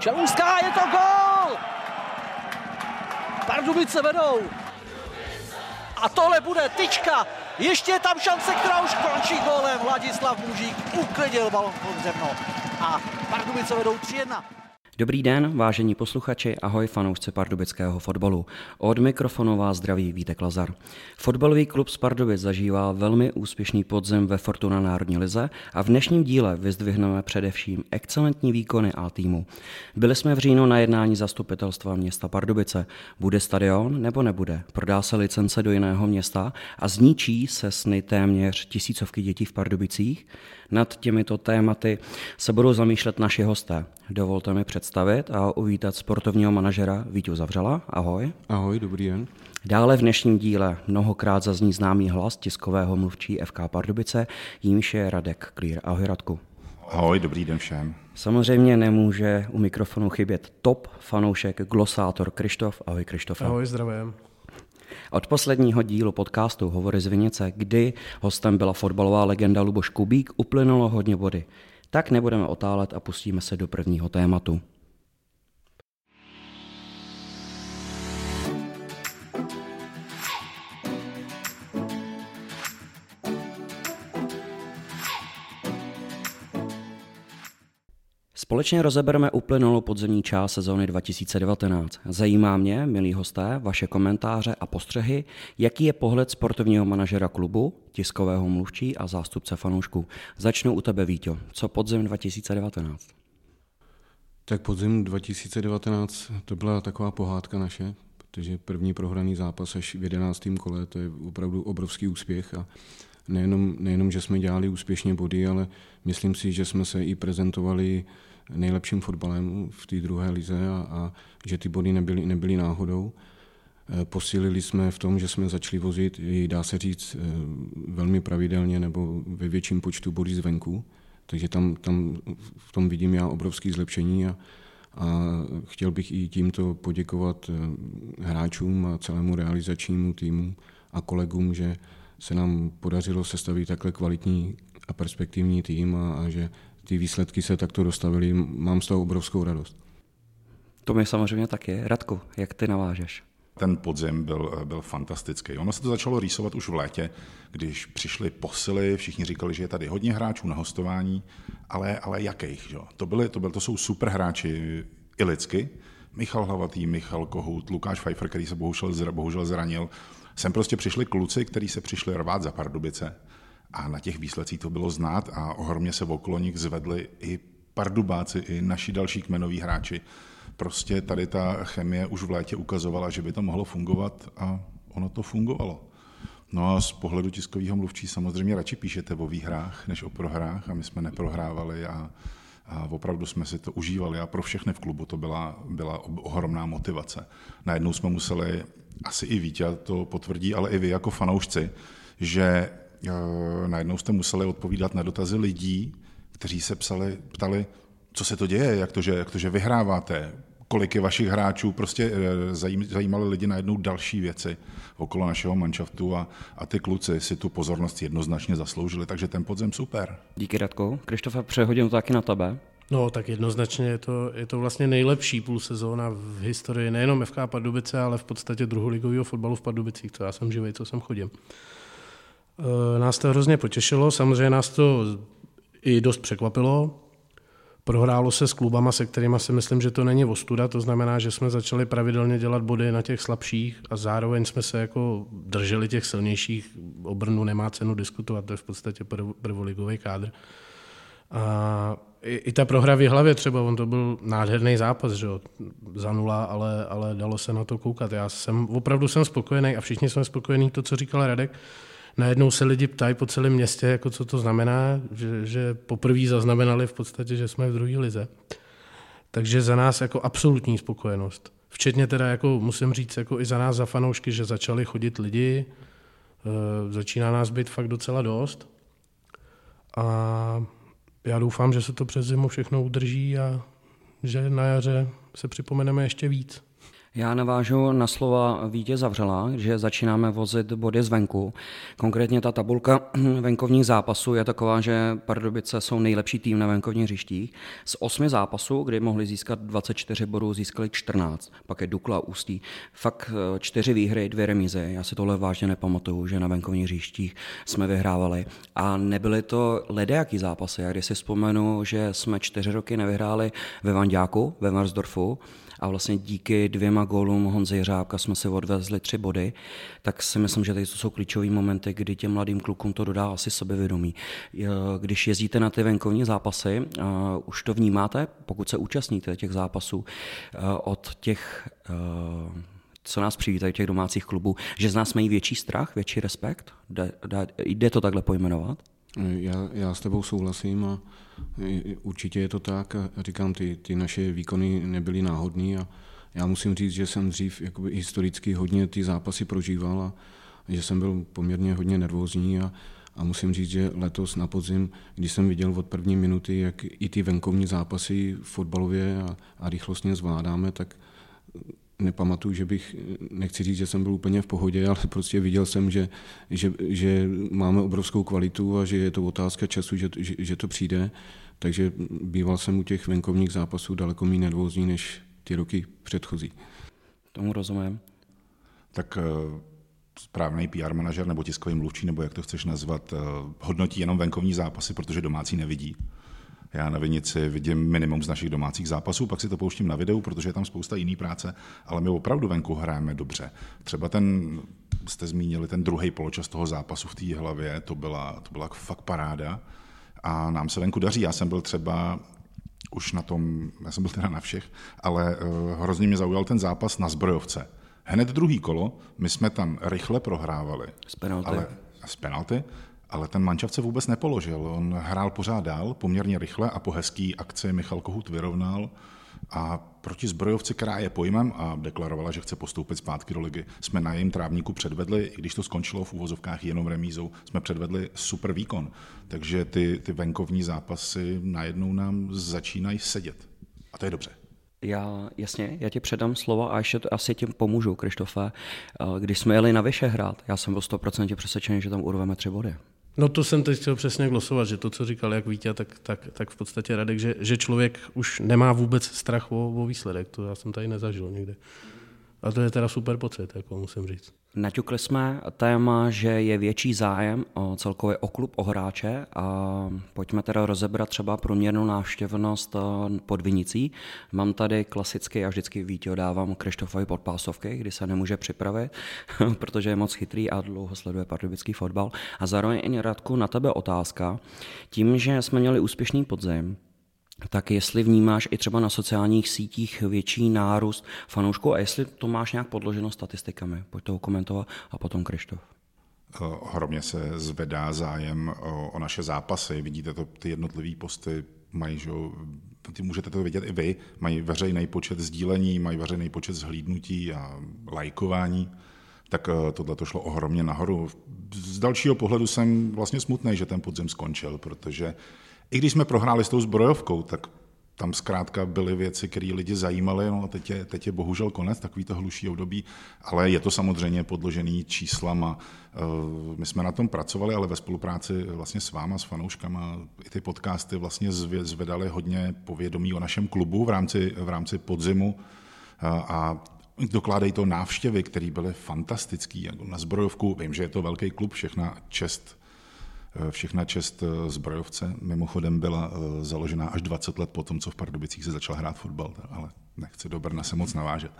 Čelůská, je to gol! Pardubice vedou. A tohle bude tyčka. Ještě je tam šance, která už končí gólem. Vladislav Mužík uklidil balon pod zemno. A Pardubice vedou 3-1. Dobrý den, vážení posluchači, ahoj fanoušci pardubického fotbalu. Od mikrofonu vás zdraví Vítek Lazar. Fotbalový klub z Pardubic zažívá velmi úspěšný podzem ve Fortuna Národní lize a v dnešním díle vyzdvihneme především excelentní výkony A týmu. Byli jsme v říjnu na jednání zastupitelstva města Pardubice. Bude stadion nebo nebude? Prodá se licence do jiného města a zničí se sny téměř tisícovky dětí v Pardubicích? Nad těmito tématy se budou zamýšlet naši hosté. Dovolte mi představit a uvítat sportovního manažera Vítu Zavřela. Ahoj. Ahoj, dobrý den. Dále v dnešním díle mnohokrát zazní známý hlas tiskového mluvčí FK Pardubice, jímž je Radek Klír. Ahoj Radku. Ahoj, dobrý den všem. Samozřejmě nemůže u mikrofonu chybět top fanoušek, glosátor Krištof. Ahoj Krištofe. Ahoj, zdravím. Od posledního dílu podcastu Hovory z Vinice, kdy hostem byla fotbalová legenda Luboš Kubík, uplynulo hodně vody. Tak nebudeme otálet a pustíme se do prvního tématu. Společně rozebereme uplynulou podzemní část sezóny 2019. Zajímá mě, milí hosté, vaše komentáře a postřehy, jaký je pohled sportovního manažera klubu, tiskového mluvčí a zástupce fanoušků. Začnu u tebe, Víťo. Co podzem 2019? Tak podzim 2019 to byla taková pohádka naše, protože první prohraný zápas až v jedenáctém kole, to je opravdu obrovský úspěch a nejenom, nejenom, že jsme dělali úspěšně body, ale myslím si, že jsme se i prezentovali nejlepším fotbalem v té druhé lize a, a že ty body nebyly, nebyly náhodou. E, posílili jsme v tom, že jsme začali vozit, dá se říct, e, velmi pravidelně nebo ve větším počtu bodů zvenku. Takže tam, tam v tom vidím já obrovské zlepšení a, a chtěl bych i tímto poděkovat e, hráčům a celému realizačnímu týmu a kolegům, že se nám podařilo sestavit takhle kvalitní a perspektivní tým a, a že ty výsledky se takto dostavily, mám z toho obrovskou radost. To mi samozřejmě taky. Radku, jak ty navážeš? Ten podzim byl, byl fantastický. Ono se to začalo rýsovat už v létě, když přišly posily, všichni říkali, že je tady hodně hráčů na hostování, ale, ale jakých? Že? To, byly, to, byly, to jsou super hráči i lidsky. Michal Hlavatý, Michal Kohout, Lukáš Pfeiffer, který se bohužel, bohužel zranil. Sem prostě přišli kluci, kteří se přišli rvát za Pardubice a na těch výsledcích to bylo znát a ohromně se okolo nich zvedli i pardubáci, i naši další kmenoví hráči. Prostě tady ta chemie už v létě ukazovala, že by to mohlo fungovat a ono to fungovalo. No a z pohledu tiskového mluvčí samozřejmě radši píšete o výhrách, než o prohrách a my jsme neprohrávali a, a opravdu jsme si to užívali a pro všechny v klubu to byla, byla ohromná motivace. Najednou jsme museli, asi i Vítě to potvrdí, ale i vy jako fanoušci, že najednou jste museli odpovídat na dotazy lidí, kteří se psali, ptali, co se to děje, jak to, že, jak to, že vyhráváte, kolik je vašich hráčů, prostě eh, zajímaly lidi najednou další věci okolo našeho manšaftu a, a ty kluci si tu pozornost jednoznačně zasloužili, takže ten podzem super. Díky Radku. Krištofe, přehodím to taky na tebe. No, tak jednoznačně je to, je to vlastně nejlepší půl sezóna v historii nejenom FK Pardubice, ale v podstatě druholigového fotbalu v Pardubicích, co já jsem živý, co jsem chodím. Eh, nás to hrozně potěšilo, samozřejmě nás to i dost překvapilo. Prohrálo se s klubama, se kterými si myslím, že to není ostuda, to znamená, že jsme začali pravidelně dělat body na těch slabších a zároveň jsme se jako drželi těch silnějších. O Brnu nemá cenu diskutovat, to je v podstatě prvoligový kádr. A i, i ta prohra v hlavě třeba, on to byl nádherný zápas, že jo, za nula, ale, ale dalo se na to koukat. Já jsem, opravdu jsem spokojený a všichni jsme spokojení, to, co říkal Radek, najednou se lidi ptají po celém městě, jako co to znamená, že, že poprvé zaznamenali v podstatě, že jsme v druhé lize. Takže za nás jako absolutní spokojenost. Včetně teda, jako musím říct, jako i za nás, za fanoušky, že začali chodit lidi, e, začíná nás být fakt docela dost. A já doufám, že se to přes zimu všechno udrží a že na jaře se připomeneme ještě víc. Já navážu na slova Vítě Zavřela, že začínáme vozit body zvenku. Konkrétně ta tabulka venkovních zápasů je taková, že Pardubice jsou nejlepší tým na venkovních hřištích. Z osmi zápasů, kdy mohli získat 24 bodů, získali 14. Pak je Dukla, Ústí. Fakt eh, čtyři výhry, dvě remízy. Já si tohle vážně nepamatuju, že na venkovních hřištích jsme vyhrávali. A nebyly to ledejaký zápasy. Já když si vzpomenu, že jsme čtyři roky nevyhráli ve Vandiáku, ve Marsdorfu, a vlastně díky dvěma gólům Honzy Řábka jsme si odvezli tři body, tak si myslím, že tady to jsou klíčové momenty, kdy těm mladým klukům to dodá asi sebevědomí. Když jezdíte na ty venkovní zápasy, už to vnímáte, pokud se účastníte těch zápasů od těch co nás přivítají těch domácích klubů, že z nás mají větší strach, větší respekt? Jde, jde to takhle pojmenovat? Já, já s tebou souhlasím a určitě je to tak. A říkám, ty, ty naše výkony nebyly náhodné a já musím říct, že jsem dřív jakoby historicky hodně ty zápasy prožíval a že jsem byl poměrně hodně nervózní a, a musím říct, že letos na podzim, když jsem viděl od první minuty, jak i ty venkovní zápasy fotbalově a, a rychlostně zvládáme, tak nepamatuju, že bych, nechci říct, že jsem byl úplně v pohodě, ale prostě viděl jsem, že, že, že máme obrovskou kvalitu a že je to otázka času, že, že, že to přijde. Takže býval jsem u těch venkovních zápasů daleko méně nervózní než ty roky předchozí. Tomu rozumím. Tak eh, správný PR manažer nebo tiskový mluvčí, nebo jak to chceš nazvat, eh, hodnotí jenom venkovní zápasy, protože domácí nevidí. Já na Vinici vidím minimum z našich domácích zápasů, pak si to pouštím na videu, protože je tam spousta jiný práce, ale my opravdu venku hrajeme dobře. Třeba ten, jste zmínili ten druhý poločas toho zápasu v té hlavě, to byla, to byla fakt paráda a nám se venku daří. Já jsem byl třeba už na tom, já jsem byl teda na všech, ale uh, hrozně mě zaujal ten zápas na zbrojovce. Hned druhý kolo, my jsme tam rychle prohrávali. Z penalty. Ale, z penalty, ale ten mančav se vůbec nepoložil. On hrál pořád dál, poměrně rychle a po hezký akci Michal Kohut vyrovnal a proti zbrojovci, která je pojmem a deklarovala, že chce postoupit zpátky do ligy, jsme na jejím trávníku předvedli, i když to skončilo v úvozovkách jenom remízou, jsme předvedli super výkon. Takže ty, ty venkovní zápasy najednou nám začínají sedět. A to je dobře. Já, jasně, já ti předám slovo a ještě to asi tím pomůžu, Krištofe. Když jsme jeli na Vyšehrad, já jsem byl 100% přesvědčený, že tam urveme tři body. No to jsem teď chtěl přesně glosovat, že to, co říkal jak Vítě, tak, tak, tak v podstatě Radek, že, že člověk už nemá vůbec strach o, o výsledek, to já jsem tady nezažil nikdy. A to je teda super pocit, jako musím říct. Naťukli jsme téma, že je větší zájem o celkově o klub, o hráče a pojďme teda rozebrat třeba průměrnou návštěvnost eh, pod Vinicí. Mám tady klasicky, já vždycky Vítě dávám Krištofovi podpásovky, kdy se nemůže připravit, protože je moc chytrý a dlouho sleduje pardubický fotbal. A zároveň i Radku na tebe otázka. Tím, že jsme měli úspěšný podzim, tak jestli vnímáš i třeba na sociálních sítích větší nárůst fanoušků a jestli to máš nějak podloženo statistikami. Pojď to komentovat a potom Krištof. Ohromně se zvedá zájem o, o naše zápasy. Vidíte to, ty jednotlivé posty mají, že ty můžete to vidět i vy, mají veřejný počet sdílení, mají veřejný počet zhlídnutí a lajkování, tak tohle to šlo ohromně nahoru. Z dalšího pohledu jsem vlastně smutný, že ten podzim skončil, protože i když jsme prohráli s tou zbrojovkou, tak tam zkrátka byly věci, které lidi zajímaly, no a teď je, teď je bohužel konec, takový to hluší období, ale je to samozřejmě podložený číslama. Uh, my jsme na tom pracovali, ale ve spolupráci vlastně s váma, s fanouškama, i ty podcasty vlastně zvedaly hodně povědomí o našem klubu v rámci, v rámci podzimu uh, a dokládají to návštěvy, které byly fantastické. Jako na zbrojovku, vím, že je to velký klub, všechna čest Eh, všechna čest eh, zbrojovce mimochodem byla eh, založena až 20 let po tom, co v Pardubicích se začal hrát fotbal, ale nechci do Brna se moc navážet.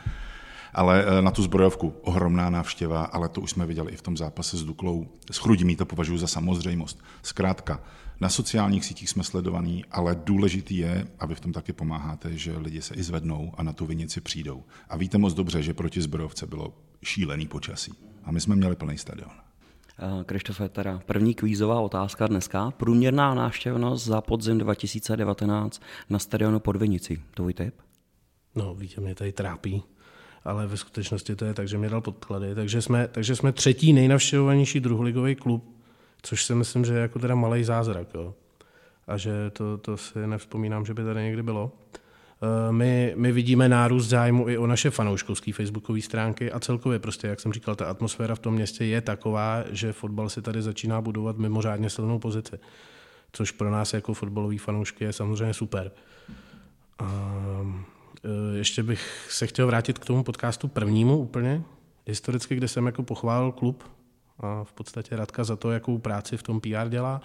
Ale na tu zbrojovku ohromná návštěva, ale to už jsme viděli i v tom zápase s Duklou. S Chrudimí to považuji za samozřejmost. Zkrátka, na sociálních sítích jsme sledovaní, ale důležitý je, a vy v tom taky pomáháte, že lidi se i zvednou a na tu vinici přijdou. A víte moc dobře, že proti zbrojovce bylo šílený počasí. A my jsme měli plný stadion. Eh, Krištofe, teda první kvízová otázka dneska. Průměrná návštěvnost za podzim 2019 na stadionu pod Vinicí. Tvůj tip? No, víte, mě tady trápí, ale ve skutečnosti to je tak, že mě dal podklady. Takže jsme, takže jsme třetí nejnavštěvovanější druholigový klub, což si myslím, že je jako teda malý zázrak. Jo. A že to, to si nevzpomínám, že by tady někdy bylo. My, my vidíme nárůst zájmu i o naše fanouškovské facebookové stránky a celkově prostě, jak jsem říkal, ta atmosféra v tom městě je taková, že fotbal si tady začíná budovat mimořádně silnou pozici, což pro nás jako fotbalový fanoušky je samozřejmě super. A e, ještě bych se chtěl vrátit k tomu podcastu prvnímu úplně, historicky, kde jsem jako pochválil klub a v podstatě Radka za to, jakou práci v tom PR dělá.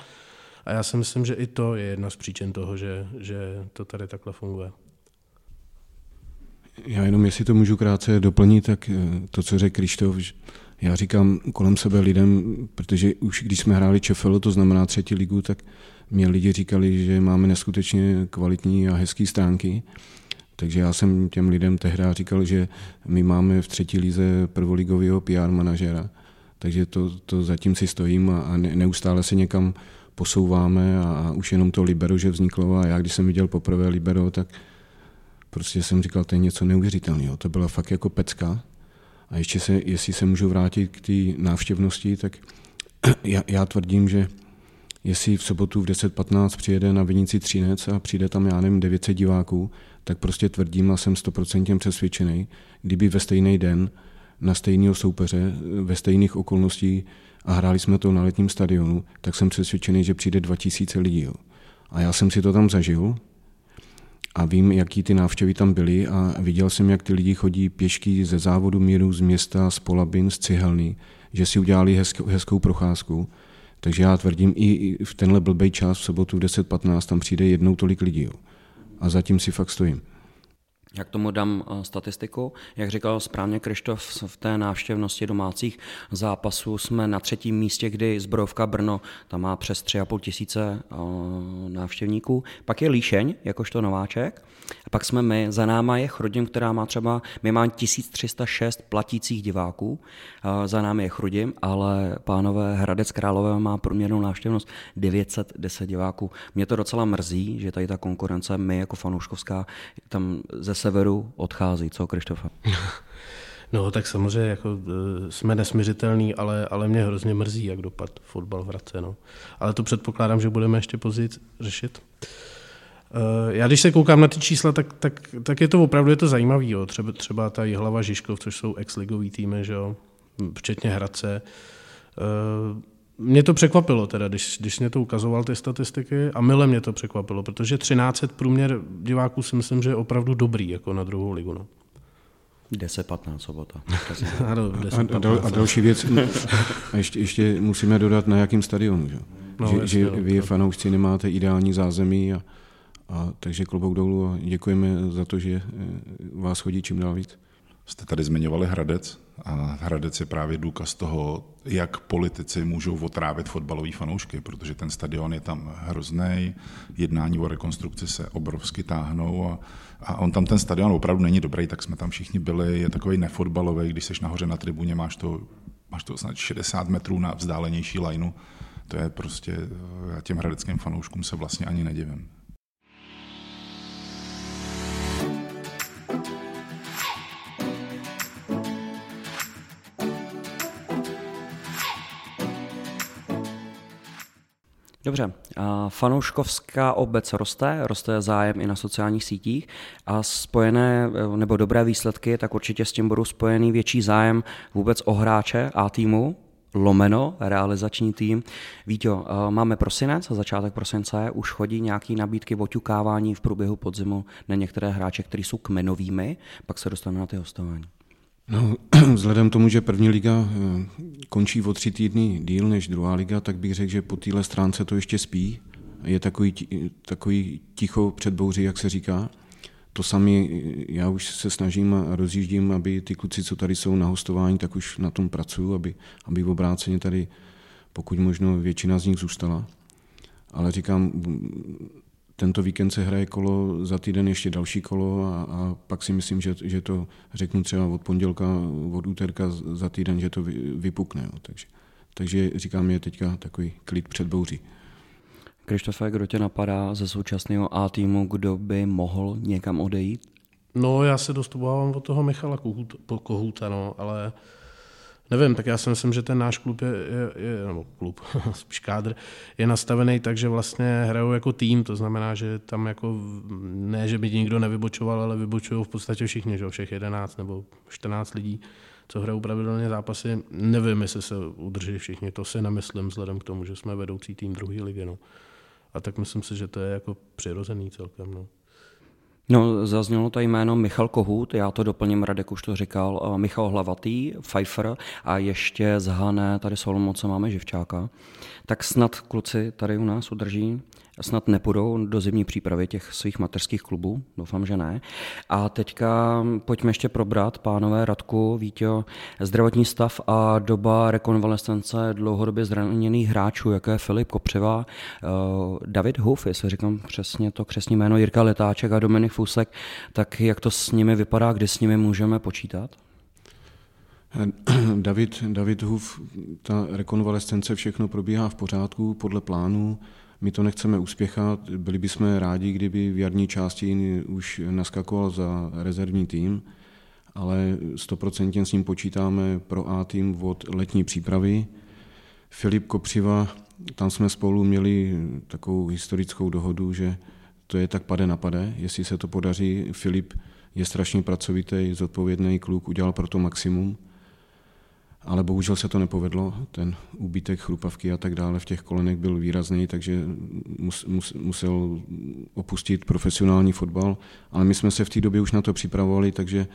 A já si myslím, že i to je jedna z příčin toho, že, že to tady takhle funguje. Já jenom, jestli to můžu krátce doplnit, tak eh, to, co řekl Krištof, já říkám kolem sebe lidem, protože už když jsme hráli ČFL, to znamená třetí ligu, tak mě lidi říkali, že máme neskutečně kvalitní a hezké stránky. Takže já jsem těm lidem tehdy říkal, že my máme v třetí lize prvoligového PR manažera. Takže to, to zatím si stojím a, a neustále se někam posouváme a, a už jenom to Libero, že vzniklo a já když jsem viděl poprvé Libero, tak prostě jsem říkal, to je něco neuvěřitelného. To byla fakt jako pecka. A ještě se, jestli se můžu vrátit k té návštěvnosti, tak já, já tvrdím, že jestli v sobotu v 10.15 přijede na Vinici Třinec a přijde tam, já nevím, 900 diváků, tak prostě tvrdím a jsem 100% přesvědčený, kdyby ve stejný den na stejného soupeře, ve stejných okolností a hráli jsme to na letním stadionu, tak jsem přesvědčený, že přijde 2000 lidí. Jo. A já jsem si to tam zažil, a vím, jaký ty návštěvy tam byly a viděl jsem, jak ty lidi chodí pěšky ze závodu míru, z města, z Polabin, z Cihelny, že si udělali hezkou, hezkou procházku. Takže já tvrdím, i v tenhle blbej čas v sobotu v 10.15 tam přijde jednou tolik lidí. Jo. A zatím si fakt stojím. Jak tomu dám eh, statistiku. Jak říkal správně Krištof, v té návštěvnosti domácích zápasů jsme na třetím místě, kdy Zbrojovka Brno tam má přes 3,5 tisíce eh, návštěvníků. Pak je Líšeň, jakožto nováček. A pak jsme my, za náma je Chrudim, která má třeba, my máme 1306 platících diváků, eh, za námi je Chrudim, ale pánové Hradec Králové má průměrnou návštěvnost 910 diváků. Mě to docela mrzí, že tady ta konkurence, my jako fanouškovská, tam ze severu odchází. Co, Krištofe? No, tak samozřejmě jako, e, jsme nesměřitelní, ale, ale mě hrozně mrzí, jak dopad fotbal v Hradce. No. Ale to předpokládám, že budeme ještě později řešit. E, já když se koukám na ty čísla, tak, tak, tak je to opravdu je to zajímavé. Třeba, třeba ta Jihlava Žižkov, což jsou ex-ligový týmy, že jo? včetně Hradce. Mě to překvapilo teda, když, když mě to ukazoval ty statistiky a mile mě to překvapilo, protože 13 průměr diváků si myslím, že je opravdu dobrý jako na druhou ligu. No. 10-15 sobota. ano, 10, a, dal, a další věc, a ještě, ještě musíme dodat na jakým stadionu, že, no, že, že vy fanoušci nemáte ideální zázemí a, a takže klobouk dolů a děkujeme za to, že eh, vás chodí čím dál víc. Jste tady zmiňovali Hradec a Hradec je právě důkaz toho, jak politici můžou otrávit fotbalový fanoušky, protože ten stadion je tam hrozný, jednání o rekonstrukci se obrovsky táhnou a, a on tam ten stadion opravdu není dobrý, tak jsme tam všichni byli, je takový nefotbalový, když seš nahoře na tribuně, máš to, máš to snad 60 metrů na vzdálenější lajnu, to je prostě, já těm hradeckým fanouškům se vlastně ani nedivím. Dobře, fanouškovská obec roste, roste zájem i na sociálních sítích a spojené nebo dobré výsledky, tak určitě s tím budou spojený větší zájem vůbec o hráče a týmu, lomeno, realizační tým. Víte, máme prosinec, začátek prosince, už chodí nějaké nabídky oťukávání v průběhu podzimu na některé hráče, kteří jsou kmenovými, pak se dostaneme na ty hostování. No, vzhledem tomu, že první liga eh, končí o tři týdny díl než druhá liga, tak bych řekl, že po téhle stránce to ještě spí. Je takový, takový ticho před bouří, jak se říká. To sami, já už se snažím a rozjíždím, aby ty kluci, co tady jsou na hostování, tak už na tom pracuju, aby, aby v obráceně tady pokud možno většina z nich zůstala. Ale říkám, tento víkend se hraje kolo, za týden ještě další kolo a, a pak si myslím, že, že to řeknu třeba od pondělka, od úterka za týden, že to vypukne. Jo. Takže, takže říkám, je teďka takový klid před bouří. Krištofe, kdo tě napadá ze současného A týmu, kdo by mohl někam odejít? No, já se dost obávám od toho Michala Kohouta, no, ale Nevím, tak já si myslím, že ten náš klub je, je, je nebo klub, spíš kádr, je nastavený tak, že vlastně hrajou jako tým, to znamená, že tam jako ne, že by nikdo nevybočoval, ale vybočují v podstatě všichni, že všech 11 nebo 14 lidí, co hrajou pravidelně zápasy. Nevím, jestli se udrží všichni, to si nemyslím vzhledem k tomu, že jsme vedoucí tým druhé ligy. No. A tak myslím si, že to je jako přirozený celkem. No. No, zaznělo to jméno Michal Kohut, já to doplním, Radek už to říkal, Michal Hlavatý, Pfeiffer a ještě z Hané, tady Solomon, máme Živčáka. Tak snad kluci tady u nás udrží snad nepůjdou do zimní přípravy těch svých mateřských klubů, doufám, že ne. A teďka pojďme ještě probrat, pánové Radku, Vítě, zdravotní stav a doba rekonvalescence dlouhodobě zraněných hráčů, jako je Filip Kopřiva, eh, David Huf, jestli říkám přesně to křesní jméno, Jirka Letáček a Dominik Fusek, tak jak to s nimi vypadá, kdy s nimi můžeme počítat? David, David Huf, ta rekonvalescence, všechno probíhá v pořádku, podle plánu. My to nechceme uspěchat, byli bychom rádi, kdyby v jarní části už naskakoval za rezervní tým, ale stoprocentně s ním počítáme pro A tým od letní přípravy. Filip Kopřiva, tam jsme spolu měli takovou historickou dohodu, že to je tak pade na pade, jestli se to podaří. Filip je strašně pracovitý, zodpovědný kluk, udělal pro to maximum ale bohužel se to nepovedlo. Ten úbytek chrupavky a tak dále v těch kolenech byl výrazný, takže mus, mus, musel opustit profesionální fotbal. Ale my jsme se v té době už na to připravovali, takže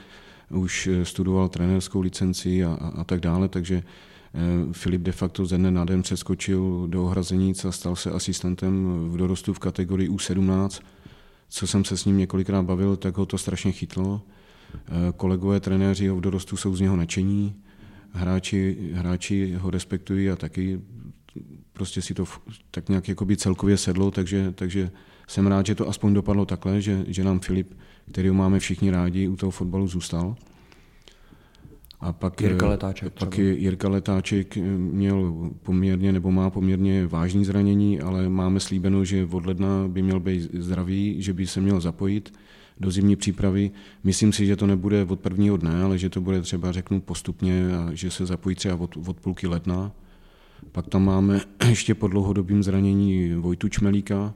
už studoval trenérskou licenci a, a, a tak dále, takže eh, Filip de facto ze dne na den přeskočil do ohrazenic a stal se asistentem v dorostu v kategorii U17. Co jsem se s ním několikrát bavil, tak ho to strašně chytlo. Eh, kolegové trenéři v dorostu jsou z něho nadšení hráči, hráči ho respektují a taky prostě si to tak nějak jakoby celkově sedlo, takže, takže jsem rád, že to aspoň dopadlo takhle, že, že nám Filip, který máme všichni rádi, u toho fotbalu zůstal. A pak, Jirka Letáček. Pak třeba. Jirka Letáček měl poměrně, nebo má poměrně vážné zranění, ale máme slíbeno, že od ledna by měl být zdravý, že by se měl zapojit do zimní přípravy. Myslím si, že to nebude od prvního dne, ale že to bude třeba řeknu postupně že se zapojí třeba od, od půlky ledna. Pak tam máme ještě po dlouhodobým zranění Vojtu Čmelíka,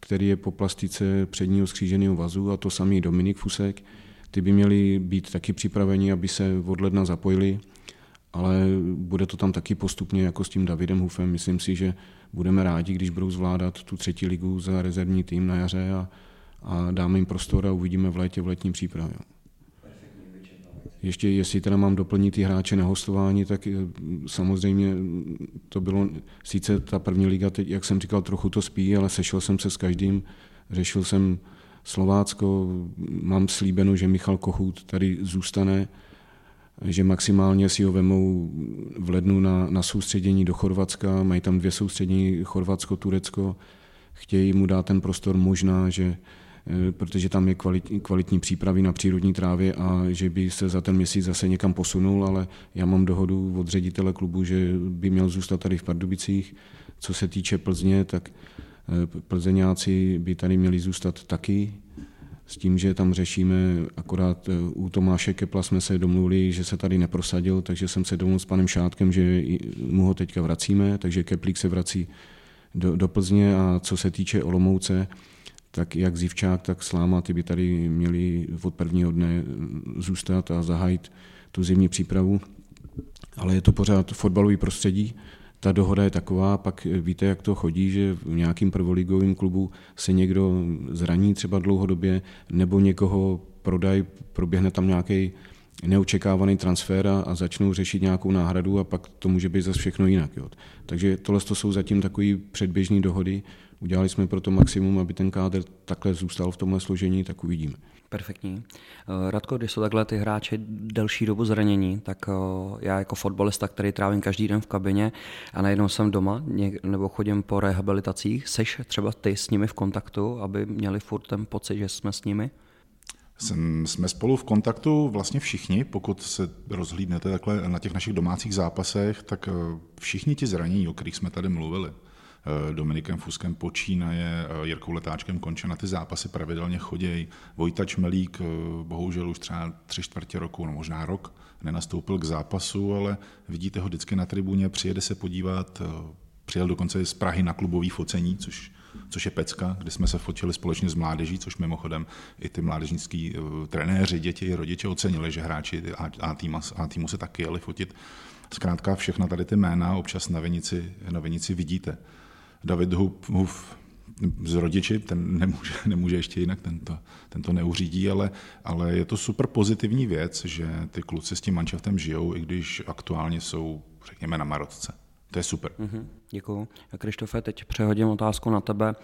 který je po plastice předního skříženého vazu a to samý Dominik Fusek. Ty by měli být taky připraveni, aby se od ledna zapojili, ale bude to tam taky postupně jako s tím Davidem Hufem. Myslím si, že budeme rádi, když budou zvládat tu třetí ligu za rezervní tým na jaře a, a dáme jim prostor a uvidíme v létě v letní přípravě. Ještě jestli teda mám doplnit ty hráče na hostování, tak eh, samozřejmě to bylo, sice ta první liga, teď, jak jsem říkal, trochu to spí, ale sešel jsem se s každým, řešil jsem Slovácko, mám slíbeno, že Michal Kochut tady zůstane, že maximálně si ho vemou v lednu na, na soustředění do Chorvatska, mají tam dvě soustředění, Chorvatsko, Turecko, chtějí mu dát ten prostor možná, že protože tam je kvalitní, kvalitní přípravy na přírodní trávě a že by se za ten měsíc zase někam posunul, ale já mám dohodu od ředitele klubu, že by měl zůstat tady v Pardubicích. Co se týče Plzně, tak eh, plzeňáci by tady měli zůstat taky, s tím, že tam řešíme, akorát eh, u Tomáše Kepla jsme se domluvili, že se tady neprosadil, takže jsem se domluvil s panem Šátkem, že mu ho teďka vracíme, takže Keplík se vrací do, do Plzně a co se týče Olomouce, tak jak Zivčák, tak Sláma, ty by tady měli od prvního dne zůstat a zahájit tu zimní přípravu. Ale je to pořád fotbalový prostředí, ta dohoda je taková, pak víte, jak to chodí, že v nějakým prvoligovém klubu se někdo zraní třeba dlouhodobě, nebo někoho prodají, proběhne tam nějaký neočekávaný transfer a začnou řešit nějakou náhradu a pak to může být zase všechno jinak. Jo. Takže tohle to jsou zatím takové předběžné dohody, Udělali jsme pro to maximum, aby ten kádr takhle zůstal v tomhle složení, tak uvidíme. Perfektní. Eh, Radko, když jsou takhle ty hráči delší dobu zranění, tak eh, já jako fotbalista, který trávím každý den v kabině a najednou jsem doma nebo chodím po rehabilitacích, seš třeba ty s nimi v kontaktu, aby měli furt ten pocit, že jsme s nimi? Jsem, jsme spolu v kontaktu vlastně všichni, pokud se rozhlídnete takhle na těch našich domácích zápasech, tak eh, všichni ti zranění, o kterých jsme tady mluvili, Dominikem Fuskem počínaje, Jirkou Letáčkem konče na ty zápasy pravidelně chodějí. Vojta Čmelík, bohužel už třeba tři čtvrtě roku, no možná rok, nenastoupil k zápasu, ale vidíte ho vždycky na tribuně, přijede se podívat, přijel dokonce z Prahy na klubový focení, což což je Pecka, kde jsme se fotili společně s mládeží, což mimochodem i ty mládežnický trenéři, děti, rodiče ocenili, že hráči A, A, týmu, A týmu se taky jeli fotit. Zkrátka všechna tady ty jména občas na vinici, na vinici vidíte. David Huf, Huf z rodiči, ten nemůže, nemůže ještě jinak, ten to, ten to neuřídí, ale, ale je to super pozitivní věc, že ty kluci s tím manšaftem žijou, i když aktuálně jsou, řekněme, na marotce. To je super. Mm-hmm, děkuju. Krištofe, teď přehodím otázku na tebe.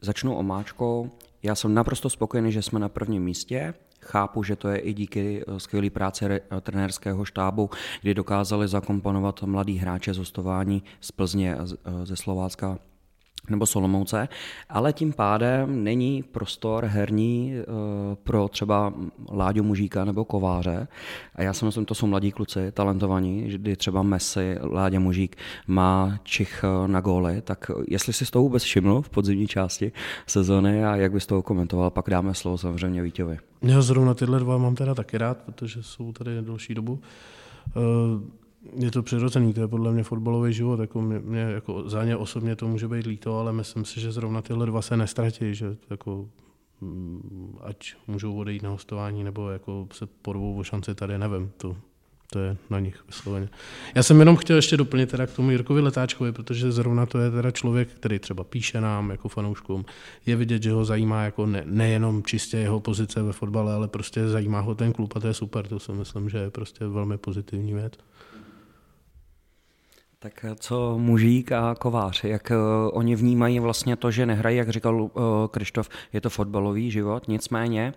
Začnu omáčkou. Já jsem naprosto spokojený, že jsme na prvním místě. Chápu, že to je i díky eh, skvělé práci eh, trenérského štábu, kdy dokázali zakomponovat mladý hráče z hostování z Plzně eh, ze Slovácka nebo Solomouce, ale tím pádem není prostor herní eh, pro třeba Láďu Mužíka nebo Kováře. A já si myslím, to jsou mladí kluci, talentovaní, kdy třeba Messi, Láďa Mužík má čich eh, na góly, tak jestli si z toho vůbec všiml v podzimní části sezóny a jak bys toho komentoval, pak dáme slovo samozřejmě Vítěvi. Já zrovna tyhle dva mám teda taky rád, protože jsou tady delší dobu. Uh je to přirozený, to je podle mě fotbalový život. Jako mě, mě, jako za ně osobně to může být líto, ale myslím si, že zrovna tyhle dva se nestratí, že jako, mm, ať můžou odejít na hostování, nebo jako se porvou o šanci tady, nevím, to, to je na nich vysloveně. Já jsem jenom chtěl ještě doplnit teda k tomu Jirkovi Letáčkovi, protože zrovna to je teda člověk, který třeba píše nám jako fanouškům. Je vidět, že ho zajímá jako ne, nejenom čistě jeho pozice ve fotbale, ale prostě zajímá ho ten klub a to je super. To si myslím, že je prostě velmi pozitivní věc. Tak co mužík a kovář, jak uh, oni vnímají vlastně to, že nehrají, jak říkal uh, Krištof, je to fotbalový život, nicméně,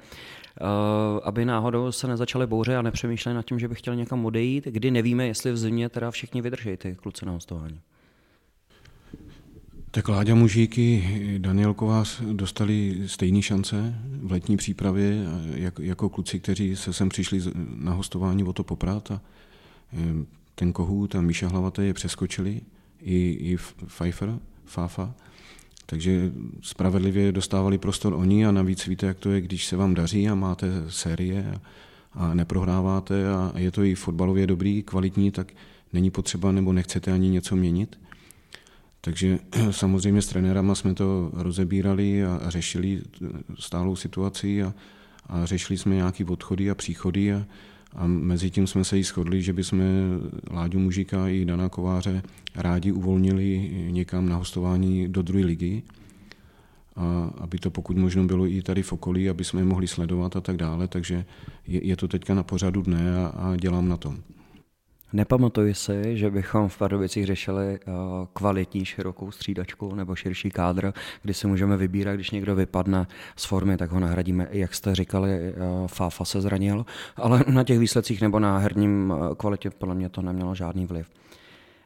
aby náhodou se nezačali bouře a nepřemýšleli nad tím, že by chtěli někam odejít, kdy nevíme, jestli v zimě teda všichni vydrží ty kluci na hostování. Tak Láďa Mužíky, Daniel Kovář dostali stejné šance v letní přípravě jako kluci, kteří se sem přišli na hostování o to poprat a ten Kohut a Míša Hlavatý je přeskočili, i, i Pfeiffer, Fafa, takže spravedlivě dostávali prostor oni a navíc víte, jak to je, když se vám daří a máte série a, a neprohráváte a je to i fotbalově dobrý, kvalitní, tak není potřeba nebo nechcete ani něco měnit. Takže samozřejmě s trenérama jsme to rozebírali a, řešili stálou situaci a, a řešili jsme nějaké odchody a příchody a, a mezi tím jsme se jí shodli, že bychom Láďu Mužika i Dana Kováře rádi uvolnili někam na hostování do druhé ligy, a aby to pokud možno bylo i tady v okolí, aby jsme je mohli sledovat a tak dále, takže je, je to teďka na pořadu dne a, a dělám na tom. Nepamatuji si, že bychom v Pardubicích řešili eh, kvalitní širokou střídačku nebo širší kádr, kdy si můžeme vybírat, když někdo vypadne z formy, tak ho nahradíme. Jak jste říkali, eh, Fáfa se zranil, ale na těch výsledcích nebo na herním eh, kvalitě podle mě to nemělo žádný vliv.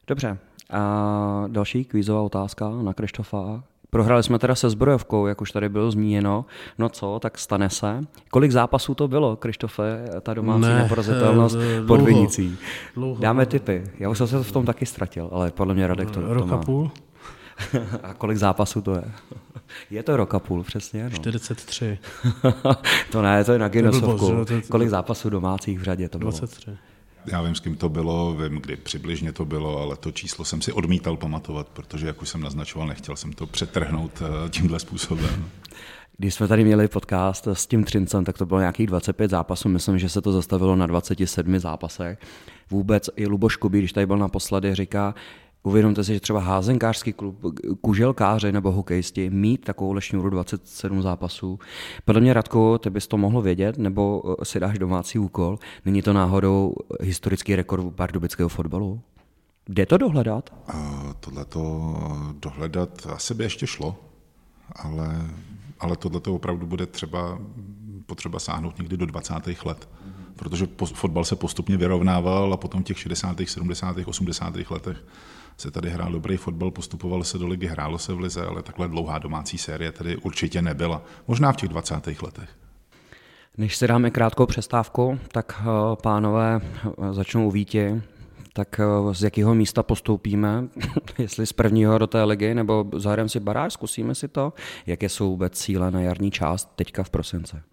Dobře, a další kvízová otázka na Krištofa. Prohráli jsme teda se zbrojovkou, jak už tady bylo zmíněno. No co, tak stane se. Kolik zápasů to bylo, Krištofe, ta domácí ne, neporazitelnost eh, pod Vinicí? Dáme tipy. Já už jsem se v tom taky ztratil, ale podle mě Radek to, to a půl? a kolik zápasů to je? Je to rok a půl, přesně. No. 43. to ne, to je na Guinnessovku. Kolik zápasů domácích v řadě to bylo? 23. Já vím, s kým to bylo, vím, kdy přibližně to bylo, ale to číslo jsem si odmítal pamatovat, protože, jak už jsem naznačoval, nechtěl jsem to přetrhnout eh, tímhle způsobem. Když jsme tady měli podcast s tím Trincem, tak to bylo nějakých 25 zápasů. Myslím, že se to zastavilo na 27 zápasech. Vůbec i Luboš Kubí, když tady byl naposledy, říká, Uvědomte si, že třeba házenkářský klub, kuželkáři nebo hokejisti mít takovou šňůru 27 zápasů. Podle mě, Radko, ty bys to mohl vědět, nebo eh, si dáš domácí úkol. Není to náhodou historický rekord pardubického fotbalu? Kde to dohledat? Tohle to dohledat asi by ještě šlo, ale, ale tohle to opravdu bude třeba potřeba sáhnout někdy do 20. let. Protože fotbal se postupně vyrovnával a potom v těch 60., 70., 80. letech se tady hrál dobrý fotbal, postupovalo se do ligy, hrálo se v lize, ale takhle dlouhá domácí série tady určitě nebyla. Možná v těch 20. letech. Než si dáme krátkou přestávku, tak eh, pánové eh, začnou u Vítě. tak z jakého místa postoupíme, jestli z prvního do té ligy, nebo zahrajeme si baráž, zkusíme si to, jaké jsou vůbec cíle na jarní část teďka v prosince?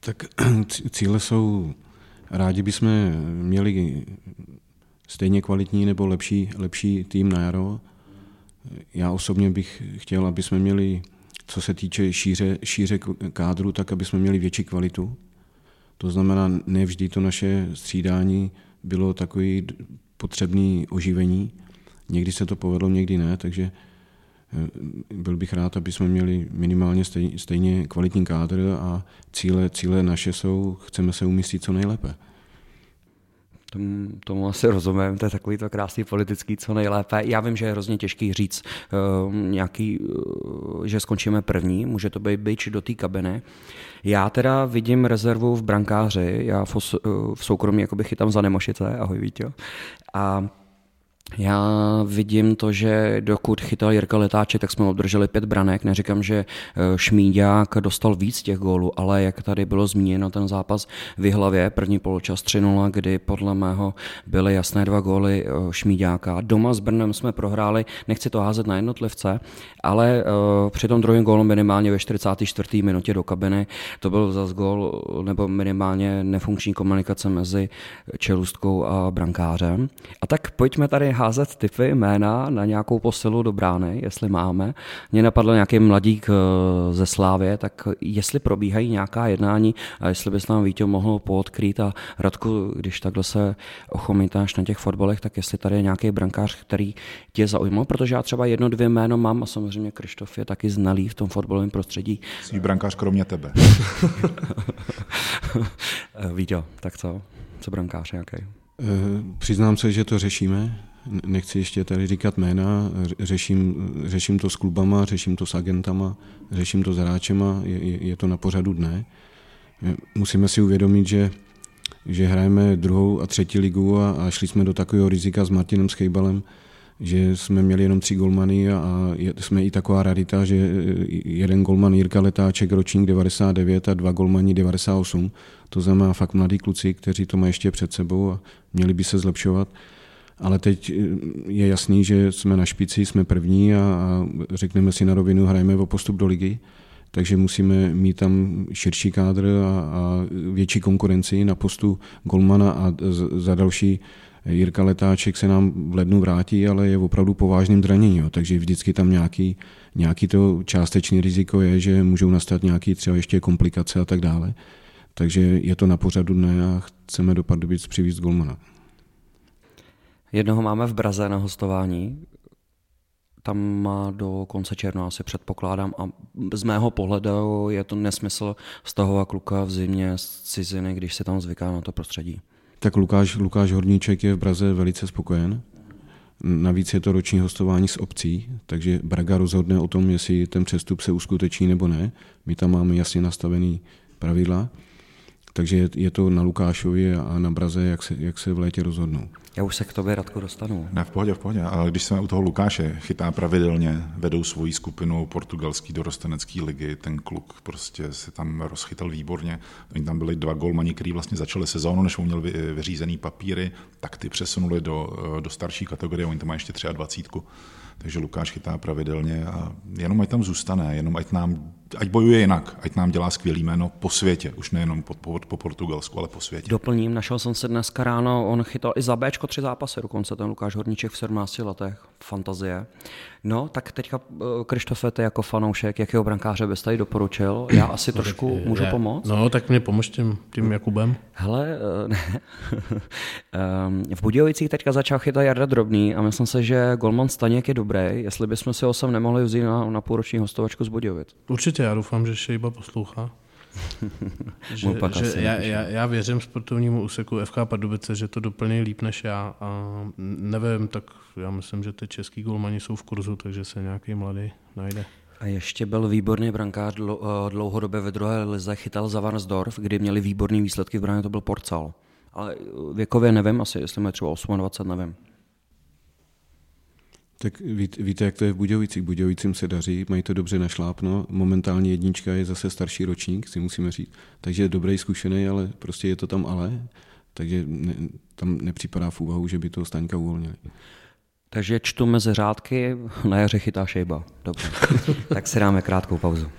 Tak cíle jsou, rádi bychom měli stejně kvalitní nebo lepší, lepší tým na jaro. Já osobně bych chtěl, aby jsme měli, co se týče šíře, šíře kádru, tak aby jsme měli větší kvalitu. To znamená, nevždy to naše střídání bylo takový potřebný oživení. Někdy se to povedlo, někdy ne, takže eh, byl bych rád, aby jsme měli minimálně stejně kvalitní kádr a cíle, cíle naše jsou, chceme se umístit co nejlépe. Tomu, tomu asi rozumím, to je takový to krásný politický, co nejlépe. Já vím, že je hrozně těžký říct uh, nějaký, uh, že skončíme první, může to být byč do té kabiny. Já teda vidím rezervu v brankáři, já v, uh, v soukromí jakoby chytám za Nemošice, ahoj Vítě. A já vidím to, že dokud chytal Jirka Letáček, tak jsme obdrželi pět branek. Neříkám, že eh, Šmíďák dostal víc těch gólů, ale jak tady bylo zmíněno, ten zápas v hlavě, první poločas 3 kdy podle mého byly jasné dva góly eh, Šmíďáka. Doma s Brnem jsme prohráli, nechci to házet na jednotlivce, ale uh, při tom druhém gólu minimálně ve 44. minutě do kabiny to byl zase gól nebo minimálně nefunkční komunikace mezi čelustkou a brankářem. A tak pojďme tady házet typy jména na nějakou posilu do brány, jestli máme. Mně napadl nějaký mladík eh, ze Slávě, tak jestli probíhají nějaká jednání a jestli bys nám Vítě mohl poodkrýt a Radku, když takhle se ochomítáš na těch fotbalech, tak jestli tady je nějaký brankář, který tě zaujímal, protože já třeba jedno, dvě jméno mám a samozřejmě Krištof je taky znalý v tom fotbalovém prostředí. Jsi brankář kromě tebe. Vítě, tak co? Co brankář nějaký? Eh, přiznám se, že to řešíme nechci ještě tady říkat jména, řeším, řeším to s klubama, řeším to s agentama, řeším to s hráčema, je, je to na pořadu dne. Musíme si uvědomit, že, že hrajeme druhou a třetí ligu a, a šli jsme do takového rizika s Martinem Schejbalem, že jsme měli jenom tři golmany a, a jsme i taková rarita, že jeden golman Jirka Letáček ročník 99 a dva golmani 98. To znamená fakt mladí kluci, kteří to mají ještě před sebou a měli by se zlepšovat ale teď eh, je jasný, že jsme na špici, jsme první a, a řekneme si na rovinu, hrajeme o postup do ligy, takže musíme mít tam širší kádr a, a větší konkurenci na postu golmana a za další Jirka Letáček se nám v lednu vrátí, ale je opravdu po vážném dranění, takže vždycky tam nějaký, nějaký to částečný riziko je, že můžou nastat nějaké třeba ještě komplikace a tak dále. Takže je to na pořadu dne a chceme do Pardubic přivést golmana. Jednoho máme v Braze na hostování, tam má do konce června asi předpokládám a z mého pohledu je to nesmysl stahovat kluka v zimě z ciziny, když se tam zvyká na to prostředí. Tak Lukáš, Lukáš Horníček je v Braze velice spokojen. Navíc je to roční hostování s obcí, takže Braga rozhodne o tom, jestli ten přestup se uskuteční nebo ne. My tam máme jasně nastavený pravidla, takže je to na Lukášovi a na Braze, jak se, jak se v létě rozhodnou. Já už se k tobě, Radku, dostanu. Ne, v pohodě, v pohodě. Ale když jsme u toho Lukáše, chytá pravidelně, vedou svoji skupinu portugalský dorostenecký ligy, ten kluk prostě se tam rozchytal výborně. Oni tam byli dva golmani, kteří vlastně začali sezónu, než měl vyřízený papíry, tak ty přesunuli do, do starší kategorie, oni tam mají ještě 23. Takže Lukáš chytá pravidelně a jenom ať tam zůstane, jenom ať nám ať bojuje jinak, ať nám dělá skvělý jméno po světě, už nejenom po, po, po Portugalsku, ale po světě. Doplním, našel jsem se dneska ráno, on chytal i za Bčko tři zápasy, dokonce ten Lukáš Horníček v 17 letech, fantazie. No, tak teďka, eh, Krištofe, ty jako fanoušek, jakého brankáře bys tady doporučil? Já asi no, trošku můžu pomoct? No, tak mě pomož tím, tím Jakubem. Hele, eh, ne. Ehm, v Budějovicích teďka začal chytat Jarda Drobný a myslím si, že Golman Staněk je dobrý, jestli bychom si ho sem nemohli vzít na, na půlroční hostovačku z Budějovic. Určitě, já doufám, že Šejba poslouchá. že, že já, já, já věřím sportovnímu úseku FK Pardubice, že to doplní líp než já a nevím, tak já myslím, že ty český golmani jsou v kurzu, takže se nějaký mladý najde. A ještě byl výborný brankář eh, dlouhodobě ve druhé lize, chytal za Varsdorf, kdy měli výborný výsledky v bráně, to byl Porcal. Ale věkově nevím, asi jestli má třeba 28, nevím. Tak víte, víte, jak to je v Budějovicích. Budějovicím se daří, mají to dobře našlápno. Momentálně jednička je zase starší ročník, si musíme říct. Takže je dobrý, zkušený, ale prostě je to tam ale. takže ne, tam nepřipadá v úvahu, že by toho Staňka uvolnili. Takže čtu mezi řádky, na jaře chytá šejba. Dobře. tak si dáme krátkou pauzu.